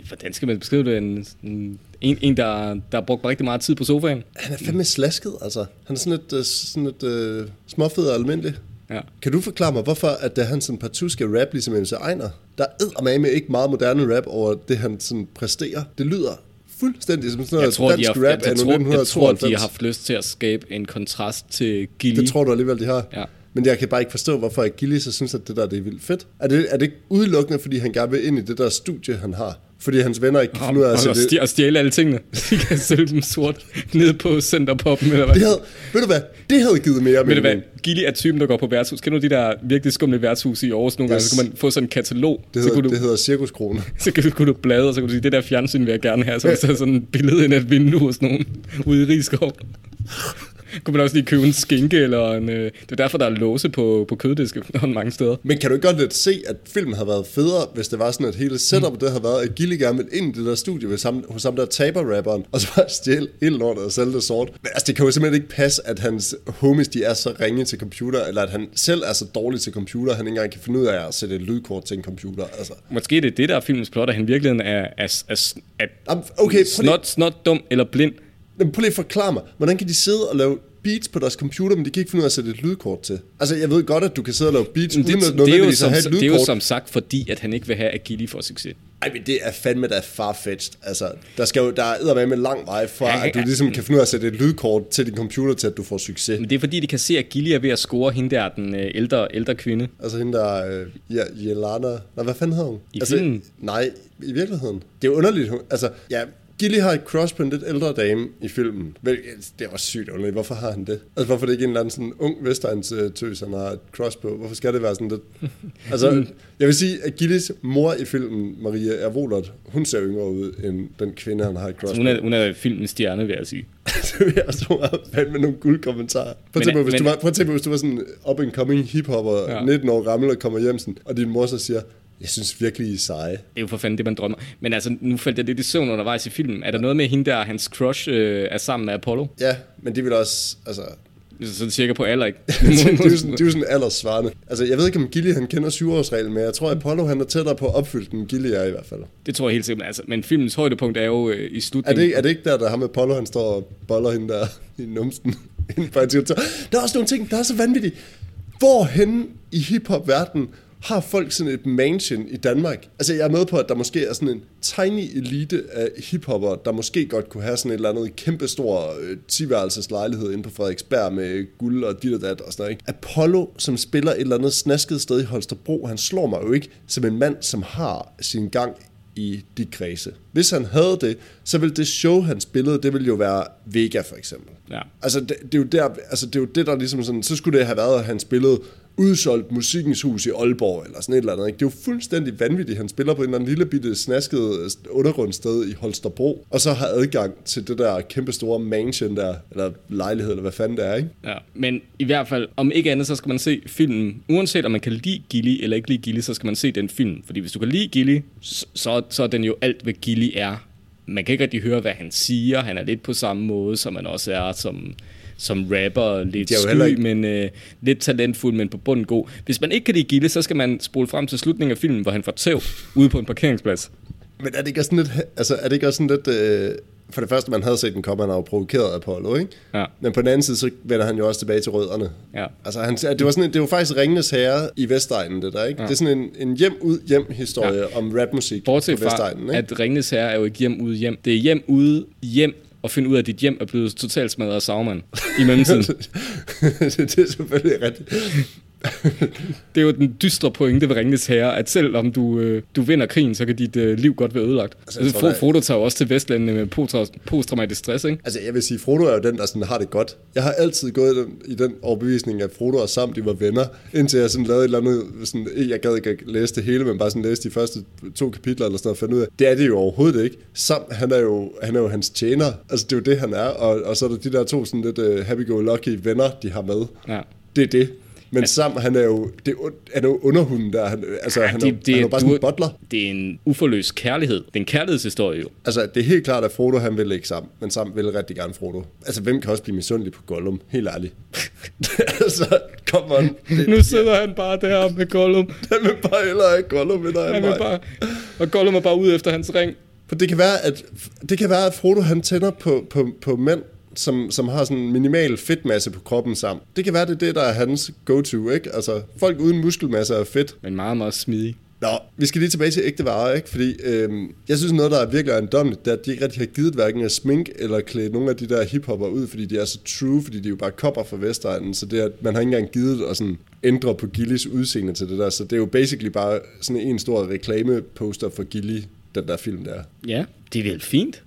hvordan skal man beskrive det? En, en, en, en der, der har brugt rigtig meget tid på sofaen. Han er fandme slasket, altså. Han er sådan lidt, øh, sådan lidt øh, småfed og almindelig. Ja. Kan du forklare mig, hvorfor at det, han sådan partout skal rap ligesom MC Ejner? Der er med ikke meget moderne rap over det, han sådan præsterer. Det lyder fuldstændig som sådan noget Jeg tror, de dansk har, rap jeg, jeg, tror, jeg tror, de 1992. har haft lyst til at skabe en kontrast til Gilly. Det tror du alligevel, de har. Ja. Men jeg kan bare ikke forstå, hvorfor Gilly så synes, at det der det er vildt fedt. Er det, er det ikke udelukkende, fordi han gerne vil ind i det der studie, han har? Fordi hans venner ikke kan finde ud af at og, og, sætte det... stjæ- og stjæle alle tingene. De kan sælge dem sort ned på Centerpoppen, eller hvad? Det havde, ved du hvad? Det havde givet mere Ved du hvad? Gilly er typen, der går på værtshus. Kender du de der virkelig skumle værtshus i Aarhus nogle gange? Yes. Så kan man få sådan en katalog. Det så, hedder, kunne du, det hedder cirkuskrone. så kunne du bladre, og så kunne du sige, det der fjernsyn vil jeg gerne have. Så er der sådan et billede ind af et vindue hos nogen ude i Rigskov. Kunne man også lige købe en skinke, eller en... Øh, det er derfor, der er låse på, på køddiske mange steder. Men kan du ikke godt lidt se, at filmen havde været federe, hvis det var sådan, at hele setup, mm. det havde været, at Gilly gerne ville ind i det der studie hos ham, hos ham der taber-rapperen, og så bare stjæle hele lortet og sælge det sort. Men altså, det kan jo simpelthen ikke passe, at hans homies, de er så ringe til computer, eller at han selv er så dårlig til computer, at han ikke engang kan finde ud af at sætte et lydkort til en computer. Altså. Måske det er det, der er filmens plot, at han virkelig er, er, er, er, er Okay, snot, snot, dum eller blind. Jamen, prøv lige at forklare mig, hvordan kan de sidde og lave beats på deres computer, men de kan ikke finde ud af at sætte et lydkort til. Altså, jeg ved godt, at du kan sidde og lave beats, Men uden det, at er jo nødvendigvis som, at have et det er jo lydkort. som sagt fordi, at han ikke vil have, at Gilly får succes. Ej, men det er fandme da farfetched. Altså, der, skal jo, der er med lang vej fra, Ja, at du ligesom kan finde ud af at sætte et lydkort til din computer, til at du får succes. Men det er fordi, de kan se, at Gilly er ved at score hende der, den øh, ældre, ældre kvinde. Altså hende der, øh, ja, Jelana, nej, hvad fanden hedder hun? I altså, filmen? Nej, i virkeligheden. Det er jo underligt, hun, altså, ja, Gilly har et crush på en lidt ældre dame i filmen. Vel, det er også sygt underligt. Hvorfor har han det? Altså, hvorfor er det ikke en eller anden sådan ung Vestegns tøs, han har et crush på? Hvorfor skal det være sådan lidt? Altså, jeg vil sige, at Gillys mor i filmen, Maria Ervolert, hun ser yngre ud, end den kvinde, han har et crush Hun er, hun er filmens stjerne, vil jeg sige. det vil jeg også have fandme nogle guldkommentarer. Prøv at tænke på, hvis, du var, på, sådan up and coming hiphopper, ja. 19 år gammel og kommer hjem sådan, og din mor så siger, jeg synes virkelig, I er seje. Det er jo for fanden det, man drømmer. Men altså, nu faldt jeg lidt i søvn undervejs i filmen. Er der noget med hende der, hans crush øh, er sammen med Apollo? Ja, men det vil også, altså, Så sådan cirka på alder, ikke? det, er jo sådan, det er jo sådan alderssvarende. Altså, jeg ved ikke, om Gilly han kender syvårsreglen, men jeg tror, at Apollo han er tættere på at opfylde den, Gilly er i hvert fald. det tror jeg helt sikkert. Altså, men filmens højdepunkt er jo øh, i Er slutningen. det, ikke- er det ikke der, der har med Apollo, han står og boller hende der i numsten? der er også nogle ting, der er så vanvittige. Hvorhen i hiphop-verdenen har folk sådan et mansion i Danmark? Altså, jeg er med på, at der måske er sådan en tiny elite af hiphopper, der måske godt kunne have sådan et eller andet kæmpestor øh, 10-værelses lejlighed inde på Frederiksberg med guld og dit og dat og sådan noget, ikke? Apollo, som spiller et eller andet snasket sted i Holstebro, han slår mig jo ikke som en mand, som har sin gang i de kredse. Hvis han havde det, så ville det show, han spillede, det ville jo være Vega for eksempel. Ja. Altså, det, det, er jo der, altså, det er jo det, der ligesom sådan, så skulle det have været, at han spillede udsolgt musikkens hus i Aalborg, eller sådan et eller andet. Ikke? Det er jo fuldstændig vanvittigt. Han spiller på en eller anden lille bitte snasket øh, undergrundssted i Holstebro, og så har adgang til det der kæmpe store mansion der, eller lejlighed, eller hvad fanden det er, ikke? Ja, men i hvert fald, om ikke andet, så skal man se filmen. Uanset om man kan lide Gilly eller ikke lide Gilly, så skal man se den film. Fordi hvis du kan lide Gilly, så, så, så er den jo alt, hvad Gilly er. Man kan ikke rigtig høre, hvad han siger. Han er lidt på samme måde, som man også er som, som rapper. Lidt sky, ikke- men øh, lidt talentfuld, men på bunden god. Hvis man ikke kan lide Gilly, så skal man spole frem til slutningen af filmen, hvor han får tæv ude på en parkeringsplads. Men er det ikke også sådan lidt, altså, er det ikke også sådan lidt, øh, for det første, man havde set den komme, han jo provokeret Apollo, ikke? Ja. Men på den anden side, så vender han jo også tilbage til rødderne. Ja. Altså, han, det, var sådan, en- det var faktisk Ringenes Herre i Vestegnen, det der, ikke? Ja. Det er sådan en, en hjem-ud-hjem-historie ja. om rapmusik Bortset på Vestegnen, ikke? at Ringnes Herre er jo ikke hjem ude hjem. Det er hjem ude hjem og finde ud af, at dit hjem er blevet totalt smadret af Sauron i mellemtiden. det, det er selvfølgelig rigtigt. Det er jo den dystre pointe ved Ringnes Herre, at selvom du, øh, du vinder krigen, så kan dit øh, liv godt være ødelagt. Altså, Altså, tror, Frodo tager jo også til Vestlandene med post- posttraumatisk stress, ikke? Altså, jeg vil sige, Frodo er jo den, der sådan har det godt. Jeg har altid gået i den, i den overbevisning, at Frodo og Sam, de var venner, indtil jeg sådan lavede et eller andet, sådan, jeg gad ikke at læse det hele, men bare sådan læse de første to kapitler eller sådan noget, og fandt ud af, det er det jo overhovedet ikke. Sam, han er jo, han er jo hans tjener. Altså, det er jo det, han er, og, og så er der de der to sådan lidt uh, happy-go-lucky venner, de har med. Ja. Det er det. Men Sam, han er jo, det er, jo- er underhunden der. Han, altså, han, er, jo- han er jo bare sådan en butler. det er en uforløst kærlighed. Det er en kærlighedshistorie jo. Altså, det er helt klart, at Frodo han vil ikke Sam, men Sam vil rigtig gerne Frodo. Altså, hvem kan også blive misundelig på Gollum? Helt ærligt. altså, come on. Det, Nu sidder han bare der med Gollum. han vil bare hellere have Gollum, end Han han vil bare, og Gollum er bare ude efter hans ring. For det kan være, at, det kan være, at Frodo han tænder på, på, på mænd, som, som har sådan en minimal fedtmasse på kroppen sammen. Det kan være, det er det, der er hans go-to, ikke? Altså, folk uden muskelmasse er fedt. Men meget, meget smidig. Nå, vi skal lige tilbage til ægte varer, ikke? Fordi øhm, jeg synes, noget, der er virkelig ejendommeligt, det er, at de ikke rigtig har givet hverken at smink eller klæde nogle af de der hiphopper ud, fordi de er så true, fordi de jo bare kopper fra Vestegnen, så det er, man har ikke engang givet at sådan ændre på Gillis udseende til det der, så det er jo basically bare sådan en stor reklameposter for Gilly, den der film der. Ja, det er vel fint.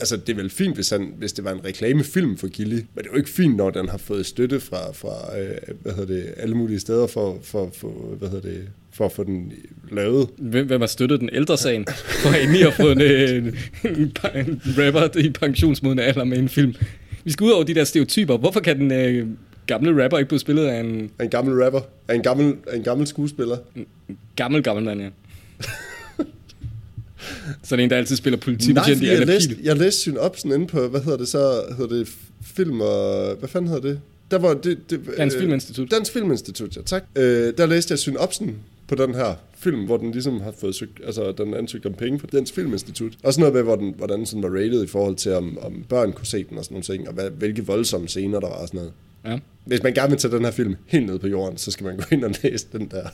Altså, det er vel fint, hvis, han, hvis det var en reklamefilm for Gilly, men det er jo ikke fint, når den har fået støtte fra, fra øh, hvad hedder det, alle mulige steder for, for, for, hvad hedder det, for at få den lavet. Hvem, hvem har støttet den ældre sagen? For at endelig har fået en, en, en, en rapper i pensionsmodende alder med en film. Vi skal ud over de der stereotyper. Hvorfor kan den øh, gamle rapper ikke blive spillet af en en gammel rapper, er en gammel, er en gammel skuespiller. gammel, gammel mand, ja? Sådan en, der altid spiller politibetjent i jeg læste, jeg læste synopsen inde på, hvad hedder det så, hedder det film og, hvad fanden hedder det? Der var det, det, Dansk øh, Filminstitut. Dansk Filminstitut, ja tak. Øh, der læste jeg synopsen på den her film, hvor den ligesom har fået søgt, altså den ansøgt om penge på Dansk Filminstitut. Også noget med, hvor den, hvordan sådan var rated i forhold til, om, om børn kunne se den og sådan nogle ting, og hvad, hvilke voldsomme scener der var og sådan noget. Ja. Hvis man gerne vil tage den her film helt ned på jorden, så skal man gå ind og læse den der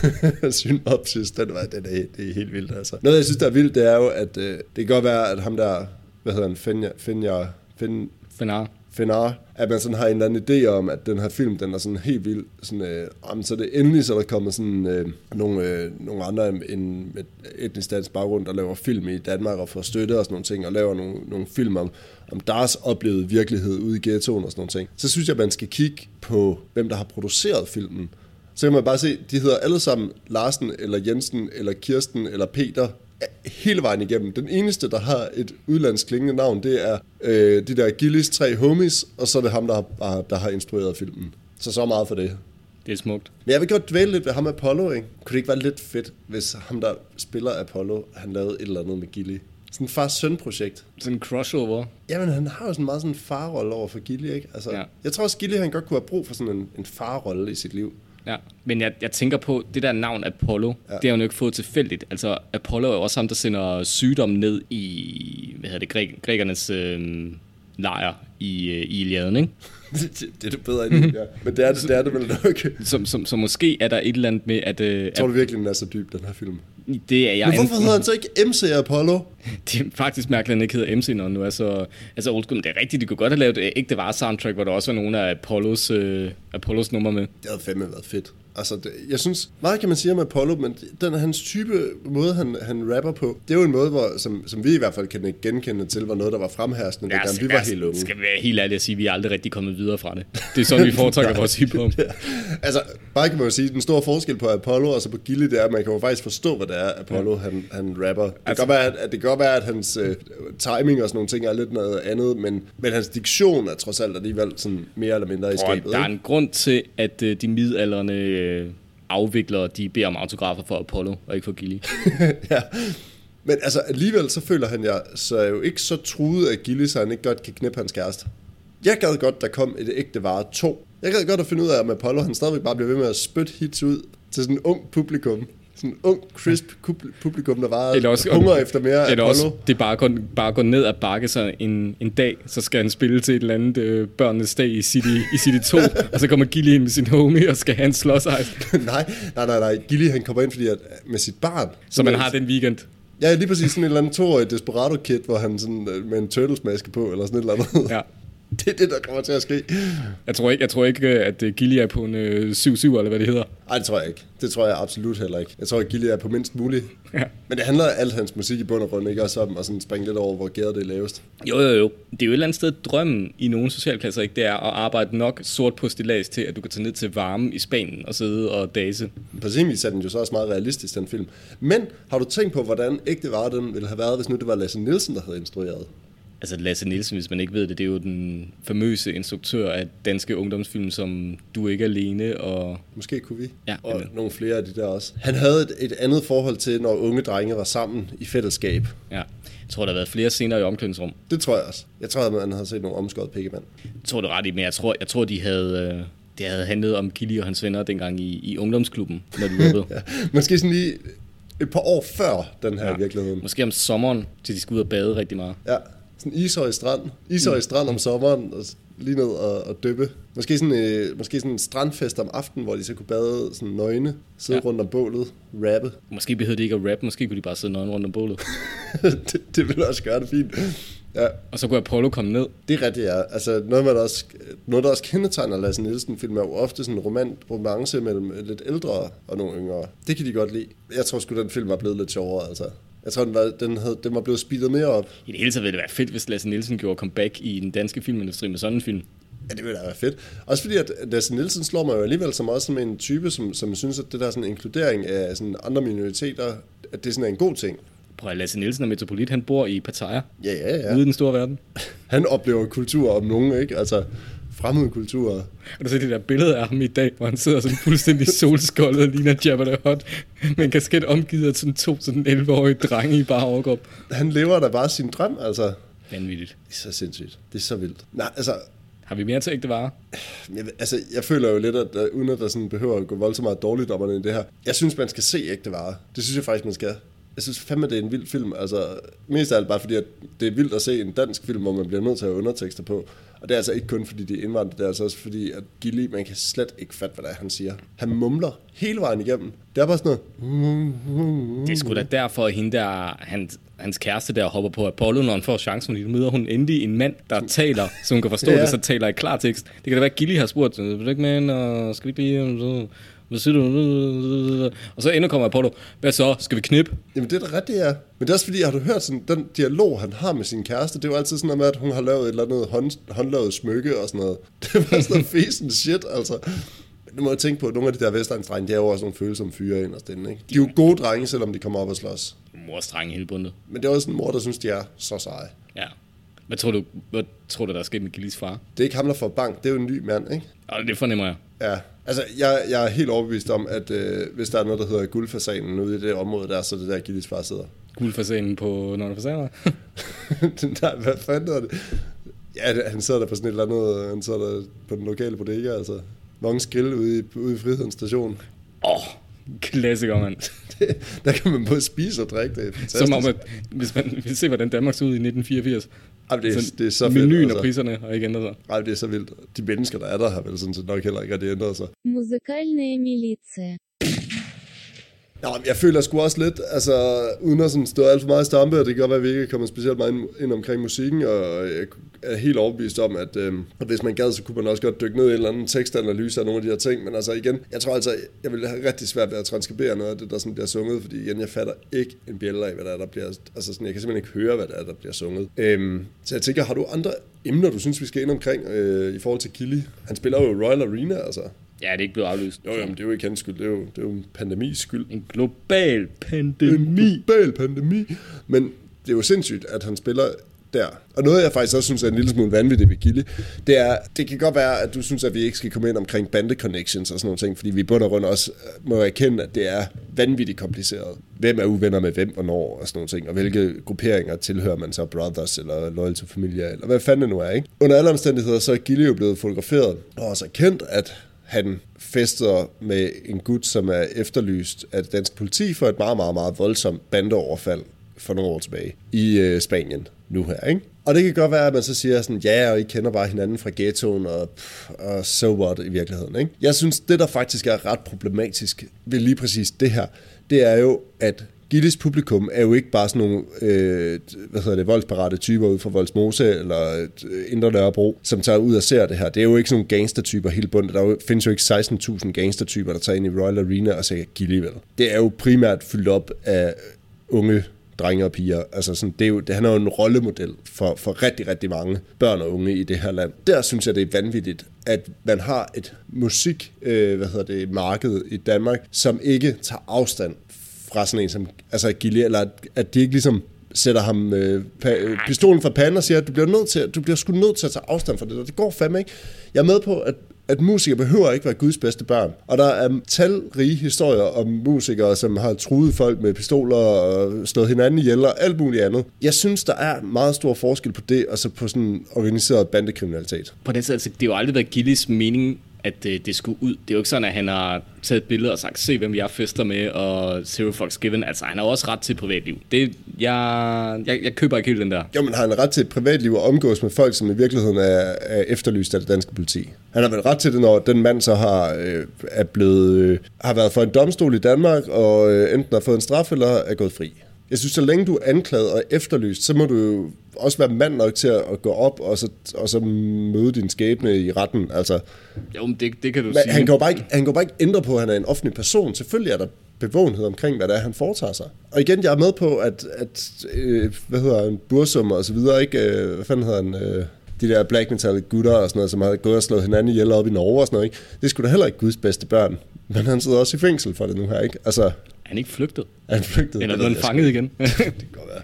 synopsis. Den, var, den er, det er helt vildt, altså. Noget, jeg synes, der er vildt, det er jo, at øh, det kan godt være, at ham der, hvad hedder han, Fenja, Fenja, Fen, Fenar. Fenar, at man sådan har en eller anden idé om, at den her film, den er sådan helt vild. Sådan, øh, jamen, så det endelig, så der kommer sådan øh, nogle, øh, nogle andre end med etnisk dansk baggrund, der laver film i Danmark og får støtte og sådan nogle ting, og laver nogle, nogle film om, om deres oplevede virkelighed ude i ghettoen og sådan nogle ting. Så synes jeg, at man skal kigge på, hvem der har produceret filmen. Så kan man bare se, de hedder alle sammen Larsen, eller Jensen, eller Kirsten, eller Peter, hele vejen igennem. Den eneste, der har et udlandsk klingende navn, det er øh, de der Gillis tre homies, og så er det ham, der har, der har instrueret filmen. Så så meget for det. Det er smukt. Men jeg vil godt dvæle lidt ved ham Apollo, ikke? Kunne det ikke være lidt fedt, hvis ham, der spiller Apollo, han lavede et eller andet med Gilly? Sådan et far-søn-projekt. Sådan en crossover. Jamen, han har jo sådan meget sådan en farrolle over for Gilly, ikke? Altså, Ja. ja. Jeg tror også, Gilly han godt kunne have brug for sådan en, en farrolle i sit liv. Ja, men jeg, jeg tænker på, det der navn Apollo, ja. Det har jo ikke fået tilfældigt. Altså, Apollo er jo også ham, der sender sygdom ned i, hvad hedder det, græk, grækernes øh, lejr i, øh, i Iliaden, ikke? det, det, det er du bedre end ja. Men det er det, det er det vel nok. Så, så, så måske er der et eller andet med, at... Øh, Tror du virkelig, den er så dyb, den her film? Det er jeg... Men hvorfor hedder han så ikke MC Apollo? Det er faktisk mærkeligt, at han ikke hedder MC, når nu er så... Altså, old school, det er rigtigt, de kunne godt have lavet et ægte var soundtrack, hvor der også var nogle af Apollos, øh, Apollos numre med. Det havde fandme været fedt. Altså, det, jeg synes, meget kan man sige om Apollo, men den hans type måde, han, han rapper på, det er jo en måde, hvor, som, som vi i hvert fald kan genkende til, var noget, der var fremherskende, ja, dengang vi var helt unge. Skal vi være helt ærlige at sige, at vi er aldrig rigtig kommet videre fra det. Det er sådan, vi foretrækker vores hiphop. altså, bare kan man jo sige, den store forskel på Apollo og så på Gilly, det er, at man kan jo faktisk forstå, hvad det er, Apollo ja. han, han rapper. Det kan, Altså- godt være, at, at det kan godt være, at hans øh, timing og sådan nogle ting er lidt noget andet, men, men hans diktion er trods alt alligevel sådan mere eller mindre i skabet. der er en grund til, at øh, de midalderne øh, afviklere, de beder om autografer for Apollo, og ikke for Gilly. ja. Men altså, alligevel så føler han jeg så er jo ikke så truet af Gilly, så han ikke godt kan knippe hans kæreste. Jeg gad godt, der kom et ægte vare 2. Jeg gad godt at finde ud af, om Apollo han stadigvæk bare bliver ved med at spytte hits ud til sådan en ung publikum. Sådan ung, crisp publikum, der var Eller også- hunger efter mere Eller Apollo. også, det er bare at gå, bare at gå ned ad bakke så en, en dag, så skal han spille til et eller andet øh, børnenes dag i City, i City 2, og så kommer Gilly ind med sin homie og skal have en slåsejs. nej, nej, nej, nej. Gilly han kommer ind fordi at, med sit barn. Så man har den weekend. Ja, lige præcis sådan en eller anden toårig Desperado-kid, hvor han sådan øh, med en turtles-maske på, eller sådan et eller andet. Ja. Det er det, der kommer til at ske. Jeg tror ikke, jeg tror ikke øh, at øh, Gilly er på en øh, 7-7, eller hvad det hedder. Nej, det tror jeg ikke. Det tror jeg absolut heller ikke. Jeg tror, at Gilly er på mindst muligt. Ja. Men det handler alt hans musik i bund og grund ikke også om at sådan springe lidt over, hvor gæret det er lavest. Jo, jo, jo. Det er jo et eller andet sted drømmen i nogle socialklasser, ikke? Det er at arbejde nok sort på stillads til, at du kan tage ned til varme i Spanien og sidde og dase. På sin vis er den jo så også meget realistisk, den film. Men har du tænkt på, hvordan ægte var den ville have været, hvis nu det var Lasse Nielsen, der havde instrueret? Altså Lasse Nielsen, hvis man ikke ved det, det er jo den famøse instruktør af danske ungdomsfilm, som Du er ikke alene, og Måske kunne vi. Ja, og jamen. nogle flere af de der også. Han havde et, et andet forhold til, når unge drenge var sammen i fællesskab. ja, jeg tror, der har været flere scener i omklædningsrum. Det tror jeg også. Jeg tror, at man havde set nogle omskåret pikkemand. Jeg tror, er ret i, men jeg tror, jeg tror de havde... Øh, det havde handlet om Gilly og hans venner dengang i, i ungdomsklubben, når de rappede. Ja. Måske sådan lige et par år før den her Ja. virkeligheden. Måske om sommeren, til de skal ud og bade rigtig meget. Ja, sådan Ishøj Strand. Ishøj Mm. Strand om sommeren, og lige ned og, og dyppe. Måske sådan, øh, måske sådan en strandfest om aftenen, hvor de så kunne bade sådan nøgne, sidde Ja. rundt om bålet, rappe. Måske behøvede de ikke at rappe, måske kunne de bare sidde nøgen rundt om bålet. det, det ville også gøre det fint. Ja, Og så kunne Apollo komme ned. det er rigtigt, ja. Altså, noget, man også, noget, der også kendetegner Lasse Nielsen-film, er jo ofte sådan en roman, romance mellem lidt ældre og nogle yngre. Det kan de godt lide. Jeg tror sgu, den film var blevet lidt sjovere, altså. Jeg tror, den var, den, havde, den var blevet speedet mere op. I det hele taget ville det være fedt, hvis Lasse Nielsen gjorde comeback i den danske filmindustri med sådan en film. Ja, det ville da være fedt. Også fordi, at Lasse Nielsen slår mig jo alligevel som også som en type, som, som synes, at det der sådan inkludering af sådan andre minoriteter, at det sådan er en god ting. Prøv at Lasse Nielsen er metropolit, han bor i Pattaya, Ja, ja, ja. ude i den store verden. Han oplever kultur om nogen, ikke? Altså, fremmede kulturer. Og du ser det der billede af ham i dag, hvor han sidder sådan fuldstændig solskoldet og ligner Jabba the Hutt, med en kasket omgivet af sådan to sådan 11-årige drenge i bare overkrop. Han lever da bare sin drøm, altså. Vanvittigt. Det er så sindssygt. Det er så vildt. Nej, altså, Har vi mere til ægte varer? Jeg, altså, jeg føler jo lidt, at uh, uden at der sådan behøver at gå voldsomt meget dårligt om i det her. Jeg synes, man skal se ægte varer. Det synes jeg faktisk, man skal. Jeg synes fandme, det er en vild film. Altså, mest af alt bare fordi, at det er vildt at se en dansk film, hvor man bliver nødt til at have undertekster på. Og det er altså ikke kun fordi, de er indvandrere, det er altså også fordi, at Gilly, man kan slet ikke fatte, hvad det er, han siger. Han mumler hele vejen igennem. Det er bare sådan noget... Det er sgu da derfor, at hende der, hans, hans kæreste der hopper på Apollo, når han får chancen, fordi nu møder hun endelig en mand, der taler, så hun kan forstå Ja. det, så taler i klartekst. Det kan da være, at Gilly har spurgt, vil du ikke med og skal vi så- Hvad siger du? Og så endnu kommer Apollo. Hvad så? Skal vi knip? Jamen det er da rigtigt, ja. Men det er også fordi, har du hørt sådan, den dialog, han har med sin kæreste, det er jo altid sådan noget med, at hun har lavet et eller andet hånd, håndlavet smykke og sådan noget. Det er bare sådan noget fesen shit, altså. Men nu må jeg tænke på, at nogle af de der Vestegnsdrenge, de er jo også nogle følsomme fyre inderst inde, ikke? De er jo gode drenge, selvom de kommer op og slås. Mor streng hele bundet. Men det er også en mor, der synes, de er så seje. Ja. Hvad tror du, hvad tror du der er sket med Gillys far? Det er ikke ham, der får bank, det er jo en ny mand, ikke? Og det fornemmer jeg. Ja, altså jeg, jeg er helt overbevist om, at øh, hvis der er noget, der hedder guldfasanen ude i det område der, så er det der, Gillis far sidder. Guldfasanen på Nørre Fasaner. den der, hvad fanden er det? Ja, han sidder der på sådan et eller andet, han sidder der på den lokale bodega, altså. Mongens Grill ude i, ude i Frihedens station. Åh, oh, klassiker, mand. der kan man både spise og drikke. Det er fantastisk. Som om, at hvis man vil se, hvordan Danmark så ud i 1984. Jamen, det, er, altså, det er så menuen altså. og priserne har ikke ændret sig. Nej, det er så vildt. De mennesker, der er der, har vel sådan set nok heller ikke rigtig ændret sig. Musikalne militia. Nå, jeg føler sgu også lidt, altså uden at sådan stå alt for meget i stampe, og det kan godt være, at vi ikke er kommet specielt meget ind, ind omkring musikken, og jeg er helt overbevist om, at, øh, at hvis man gad, så kunne man også godt dykke ned i en eller anden tekstanalyse af nogle af de her ting, men altså igen, jeg tror altså, jeg vil have rigtig svært ved at transkribere noget af det, der sådan bliver sunget, fordi igen, jeg fatter ikke en bjælle af, hvad der er, der bliver, altså sådan, jeg kan simpelthen ikke høre, hvad der er, der bliver sunget. Øh, så jeg tænker, har du andre emner, du synes, vi skal ind omkring øh, i forhold til Kili? Han spiller jo Royal Arena, altså. Ja, det er ikke blevet aflyst. Jo, jo, men det er jo ikke hans skyld, det er jo, det er jo en pandemis skyld En global en pandemi. global pandemi. Men det er jo sindssygt, at han spiller der. Og noget, jeg faktisk også synes er en lille smule vanvittigt ved Gilly, det er, det kan godt være, at du synes, at vi ikke skal komme ind omkring bande connections og sådan nogle ting, fordi vi bund og grund også øh, må erkende, at det er vanvittigt kompliceret. Hvem er uvenner med hvem, hvornår og sådan nogle ting, og hvilke grupperinger tilhører man så Brothers eller Loyal to Familia, eller hvad fanden det nu er, ikke? Under alle omstændigheder, så er Gilly jo blevet fotograferet, og også erkendt, at han fester med en gut, som er efterlyst af dansk politi for et meget, meget, meget voldsomt bandeoverfald for nogle år tilbage i øh, Spanien nu her, ikke? Og det kan godt være, at man så siger sådan, ja, og I kender bare hinanden fra ghettoen, og, pff, og so what i virkeligheden, ikke? Jeg synes, det der faktisk er ret problematisk ved lige præcis det her, det er jo, at Gilles publikum er jo ikke bare sådan nogle øh, hvad hedder det, voldsparate typer ud fra Voldsmose eller øh, Indre Nørrebro, som tager ud og ser det her. Det er jo ikke sådan nogle gangstertyper helt bundet. Der findes jo ikke 16.000 gangstertyper, der tager ind i Royal Arena og ser Gilly vel. Det er jo primært fyldt op af unge drenge og piger. Altså sådan, det er jo, det, han er jo en rollemodel for, for rigtig, rigtig mange børn og unge i det her land. Der synes jeg, det er vanvittigt, at man har et musik, øh, hvad hedder det, marked i Danmark, som ikke tager afstand fra sådan en som altså Gilly, eller at, at de ikke ligesom sætter ham øh, pa- øh, pistolen fra panden og siger, at du bliver, nødt til, at- du bliver sgu nødt til at tage afstand fra det, og det går fandme ikke. Jeg er med på, at at musikere behøver ikke være Guds bedste børn. Og der er talrige historier om musikere, som har truet folk med pistoler og slået hinanden ihjel og alt muligt andet. Jeg synes, der er meget stor forskel på det, og så på sådan organiseret bandekriminalitet. På den side, altså, det har jo aldrig været Gillis mening, at det, det skulle ud. Det er jo ikke sådan, at han har taget et billede og sagt, se hvem jeg fester med, og Zero Fox Given. Altså, han har også ret til privatliv. Det, jeg, jeg, jeg køber ikke helt den der. Jo, men har han ret til et privatliv og omgås med folk, som i virkeligheden er, er efterlyst af det danske politi? Han har vel ret til det, når den mand så har, øh, er blevet, øh, har været for en domstol i Danmark, og øh, enten har fået en straf, eller er gået fri. Jeg synes, så længe du er anklaget og efterlyst, så må du jo også være mand nok til at gå op og så, og så møde din skæbne i retten. Altså, Jo, men det, det kan du men sige. han kan jo bare ikke, han kan bare ikke ændre på, at han er en offentlig person. Selvfølgelig er der bevågenhed omkring, hvad det er, han foretager sig. Og igen, jeg er med på, at, at øh, hvad hedder han, Bursum og så videre, ikke, øh, hvad fanden hedder han, øh, de der black metal gutter og sådan noget, som har gået og slået hinanden ihjel op i Norge og sådan noget, ikke? Det skulle da heller ikke Guds bedste børn. Men han sidder også i fængsel for det nu her, ikke? Altså, Er han ikke flygtet? er han flygtet? Eller blev ved han fanget igen? Det kan godt være.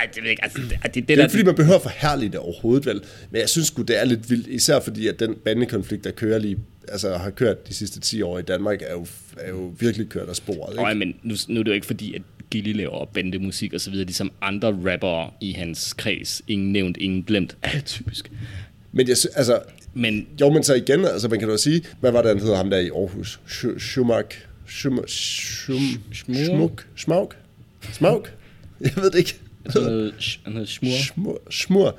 Nej, det ved ikke. Altså, det, det, det, Det er der, ikke, fordi man behøver at forhærlige det overhovedet, vel? Men jeg synes sgu, det er lidt vildt, især fordi, at den bandekonflikt, der kører lige, altså har kørt de sidste 10 år i Danmark, er jo, er jo virkelig kørt af sporet, ikke? Øj, men nu, nu er det jo ikke fordi, at Gilly laver bandemusik og så videre, ligesom andre rappere i hans kreds. Ingen nævnt, ingen glemt. Ja, typisk. Men jeg, altså, Men Jo, men så igen, altså man kan da sige, hvad var det, han hedder ham der i Aarhus? Sch- Schumack? Schum- Schum- Schmur? Schmuck? Smaug? Smaug? Jeg ved det ikke. Han hed, han hed. Smur. Smur.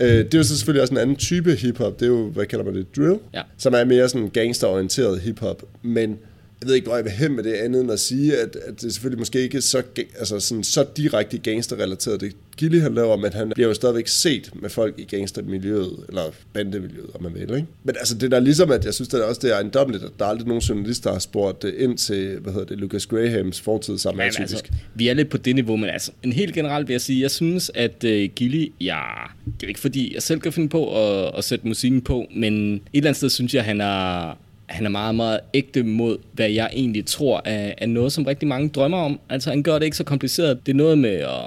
Øh, det er jo så selvfølgelig også en anden type hiphop. Det er jo, hvad kalder man det, drill? Ja. Som er mere sådan gangsterorienteret hiphop. Men jeg ved ikke, hvor jeg vil hen med det andet end at sige, at, at det er selvfølgelig måske ikke så, ga- altså sådan, så direkte gangsterrelateret, det Gilly han laver, men han bliver jo stadigvæk set med folk i gangstermiljøet, eller bandemiljøet, om man vil. Ikke? Men altså det der er ligesom, at jeg synes, det er også det er ejendommeligt, at der er aldrig nogen journalister, der har spurgt øh, ind til, hvad hedder det, Lucas Grahams fortid sammen med altså, vi er lidt på det niveau, men altså, en helt generelt vil jeg sige, jeg synes, at uh, Gilly, ja, det er ikke fordi, jeg selv kan finde på at, at sætte musikken på, men et eller andet sted synes jeg, han er, han er meget, meget ægte mod, hvad jeg egentlig tror er, er noget, som rigtig mange drømmer om. Altså, han gør det ikke så kompliceret. Det er noget med at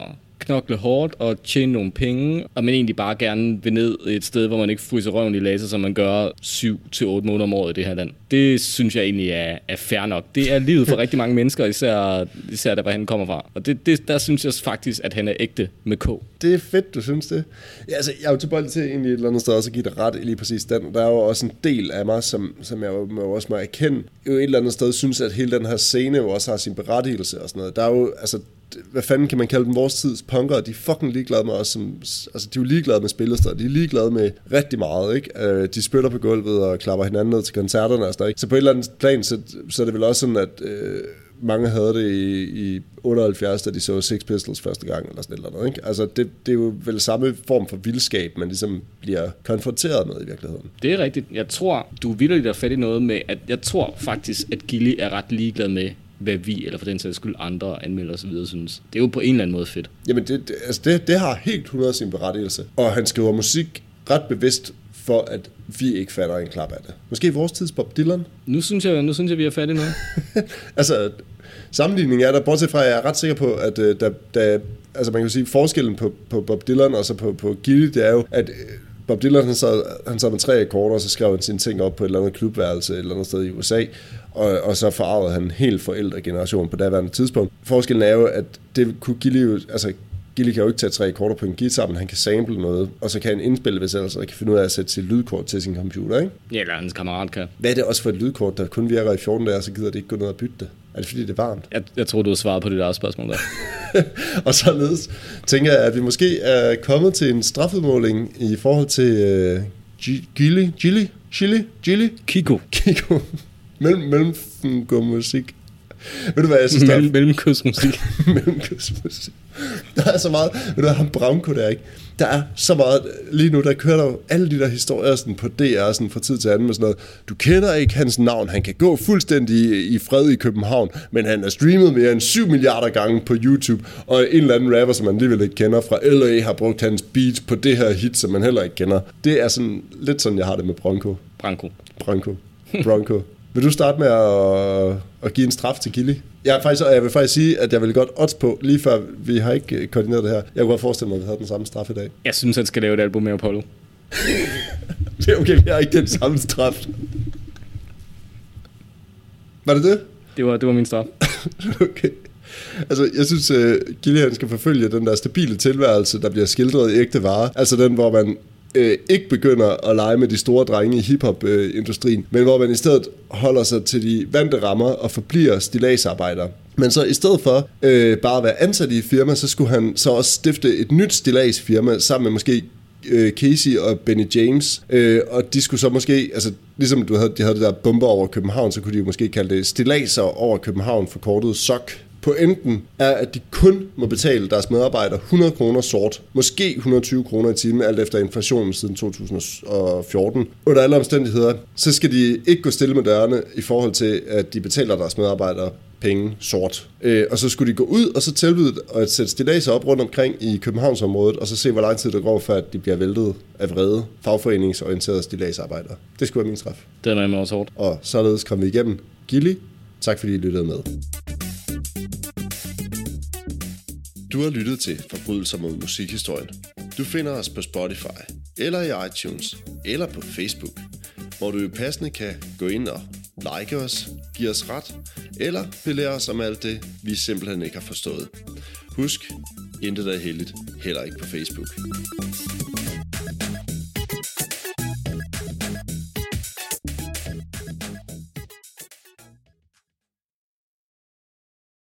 knokle hårdt og tjene nogle penge, og man egentlig bare gerne vil ned et sted, hvor man ikke fryser røven i laser, som man gør 7-8 måneder om året i det her land. Det synes jeg egentlig er, er fair nok. Det er livet for rigtig mange mennesker, især, især der, hvor han kommer fra. Og det, det, der synes jeg faktisk, at han er ægte med K. Det er fedt, du synes det. Ja, altså, jeg er jo tilbøjelig til egentlig et eller andet sted også at give dig ret i lige præcis den. Der er jo også en del af mig, som, som jeg jo også må erkende, jo et eller andet sted synes, at hele den her scene jo også har sin berettigelse og sådan noget. Der er jo, altså, hvad fanden kan man kalde dem, vores tids punkere, de er fucking ligeglade med os, som, altså de er jo ligeglade med spillesteder, de er ligeglade med rigtig meget, ikke? Øh, de spytter på gulvet og klapper hinanden ned til koncerterne og sådan ikke? Så på et eller andet plan, så, så er det vel også sådan, at øh, mange havde det i, i 78, da de så Six Pistols første gang, eller sådan noget, ikke? Altså, det, det er jo vel samme form for vildskab, man ligesom bliver konfronteret med i virkeligheden. Det er rigtigt. Jeg tror, du er vildt der fat i noget med, at jeg tror faktisk, at Gilly er ret ligeglad med, hvad vi, eller for den sags skyld andre anmelder osv. synes. Det er jo på en eller anden måde fedt. Jamen, det, det, altså det, det har helt 100 sin berettigelse. Og han skriver musik ret bevidst for, at vi ikke fatter en klap af det. Måske i vores tids Bob Dylan. Nu synes jeg, nu synes jeg vi er fat i noget. altså, sammenligningen er der, bortset fra, at jeg er ret sikker på, at øh, der, der, altså man kan sige, forskellen på, på Bob Dylan og så på, på Gilly, det er jo, at øh, Bob Dylan han sad, han sad med tre akkorder, og så skrev han sine ting op på et eller andet klubværelse et eller andet sted i USA, og, og så forarvede han helt forældre generation på daværende tidspunkt. Forskellen er jo, at det kunne Gilly jo, altså Gilly kan jo ikke tage tre akkorder på en guitar, men han kan sample noget, og så kan han indspille, hvis ellers, og kan finde ud af at sætte sit lydkort til sin computer, ikke? Ja, eller hans kammerat kan. Hvad er det også for et lydkort, der kun virker i 14 dage, og så gider det ikke gå ned og bytte det? Er det fordi, det er varmt? Jeg, jeg tror, du har svaret på dit eget spørgsmål der. og således tænker jeg, at vi måske er kommet til en strafudmåling i forhold til øh, Gi- Gilly, Gilly, Chili, Gilly, Kiko. Kiko, mellem, mellem musik. Ved du hvad, jeg synes, der er Mellem, mellemkursmusik. mellemkursmusik. Der er så meget, ved du hvad, ham Branko der, ikke? Der er så meget, lige nu, der kører der jo alle de der historier sådan på DR sådan fra tid til anden med sådan noget. Du kender ikke hans navn, han kan gå fuldstændig i, fred i København, men han er streamet mere end 7 milliarder gange på YouTube, og en eller anden rapper, som man alligevel ikke kender fra LA, har brugt hans beat på det her hit, som man heller ikke kender. Det er sådan lidt sådan, jeg har det med Branko. Branko. Branko. Bronco. Vil du starte med at, at give en straf til Gilly? Jeg, faktisk, jeg vil faktisk sige, at jeg vil godt odds på, lige før vi har ikke øh, koordineret det her. Jeg kunne godt forestille mig, at vi havde den samme straf i dag. Jeg synes, han skal lave et album med Apollo. Det er okay, vi har ikke den samme straf. Var det det? Det var, det var min straf. okay. Altså, jeg synes, uh, Gillian skal forfølge den der stabile tilværelse, der bliver skildret i ægte varer. Altså den, hvor man øh, ikke begynder at lege med de store drenge i hiphop-industrien, øh, men hvor man i stedet holder sig til de vante rammer og forbliver stilagsarbejdere. Men så i stedet for øh, bare at være ansat i et firma, så skulle han så også stifte et nyt stilagsfirma sammen med måske øh, Casey og Benny James, øh, og de skulle så måske, altså ligesom du havde, de havde det der bomber over København, så kunne de jo måske kalde det stilaser over København, forkortet SOC. Pointen er, at de kun må betale deres medarbejdere 100 kroner sort, måske 120 kroner i timen, alt efter inflationen siden 2014. Under alle omstændigheder, så skal de ikke gå stille med dørene i forhold til, at de betaler deres medarbejdere penge sort. Øh, og så skulle de gå ud og så tilbyde at sætte stilaser op rundt omkring i Københavnsområdet, og så se, hvor lang tid det går, før de bliver væltet af vrede fagforeningsorienterede stilagsarbejdere. Det skulle være min straf. Det er med også hårdt. Og således kom vi igennem. Gilly, tak fordi I lyttede med. Du har lyttet til Forbrydelser mod musikhistorien. Du finder os på Spotify, eller i iTunes, eller på Facebook, hvor du passende kan gå ind og like os, give os ret, eller belære os om alt det, vi simpelthen ikke har forstået. Husk, intet er heldigt, heller ikke på Facebook.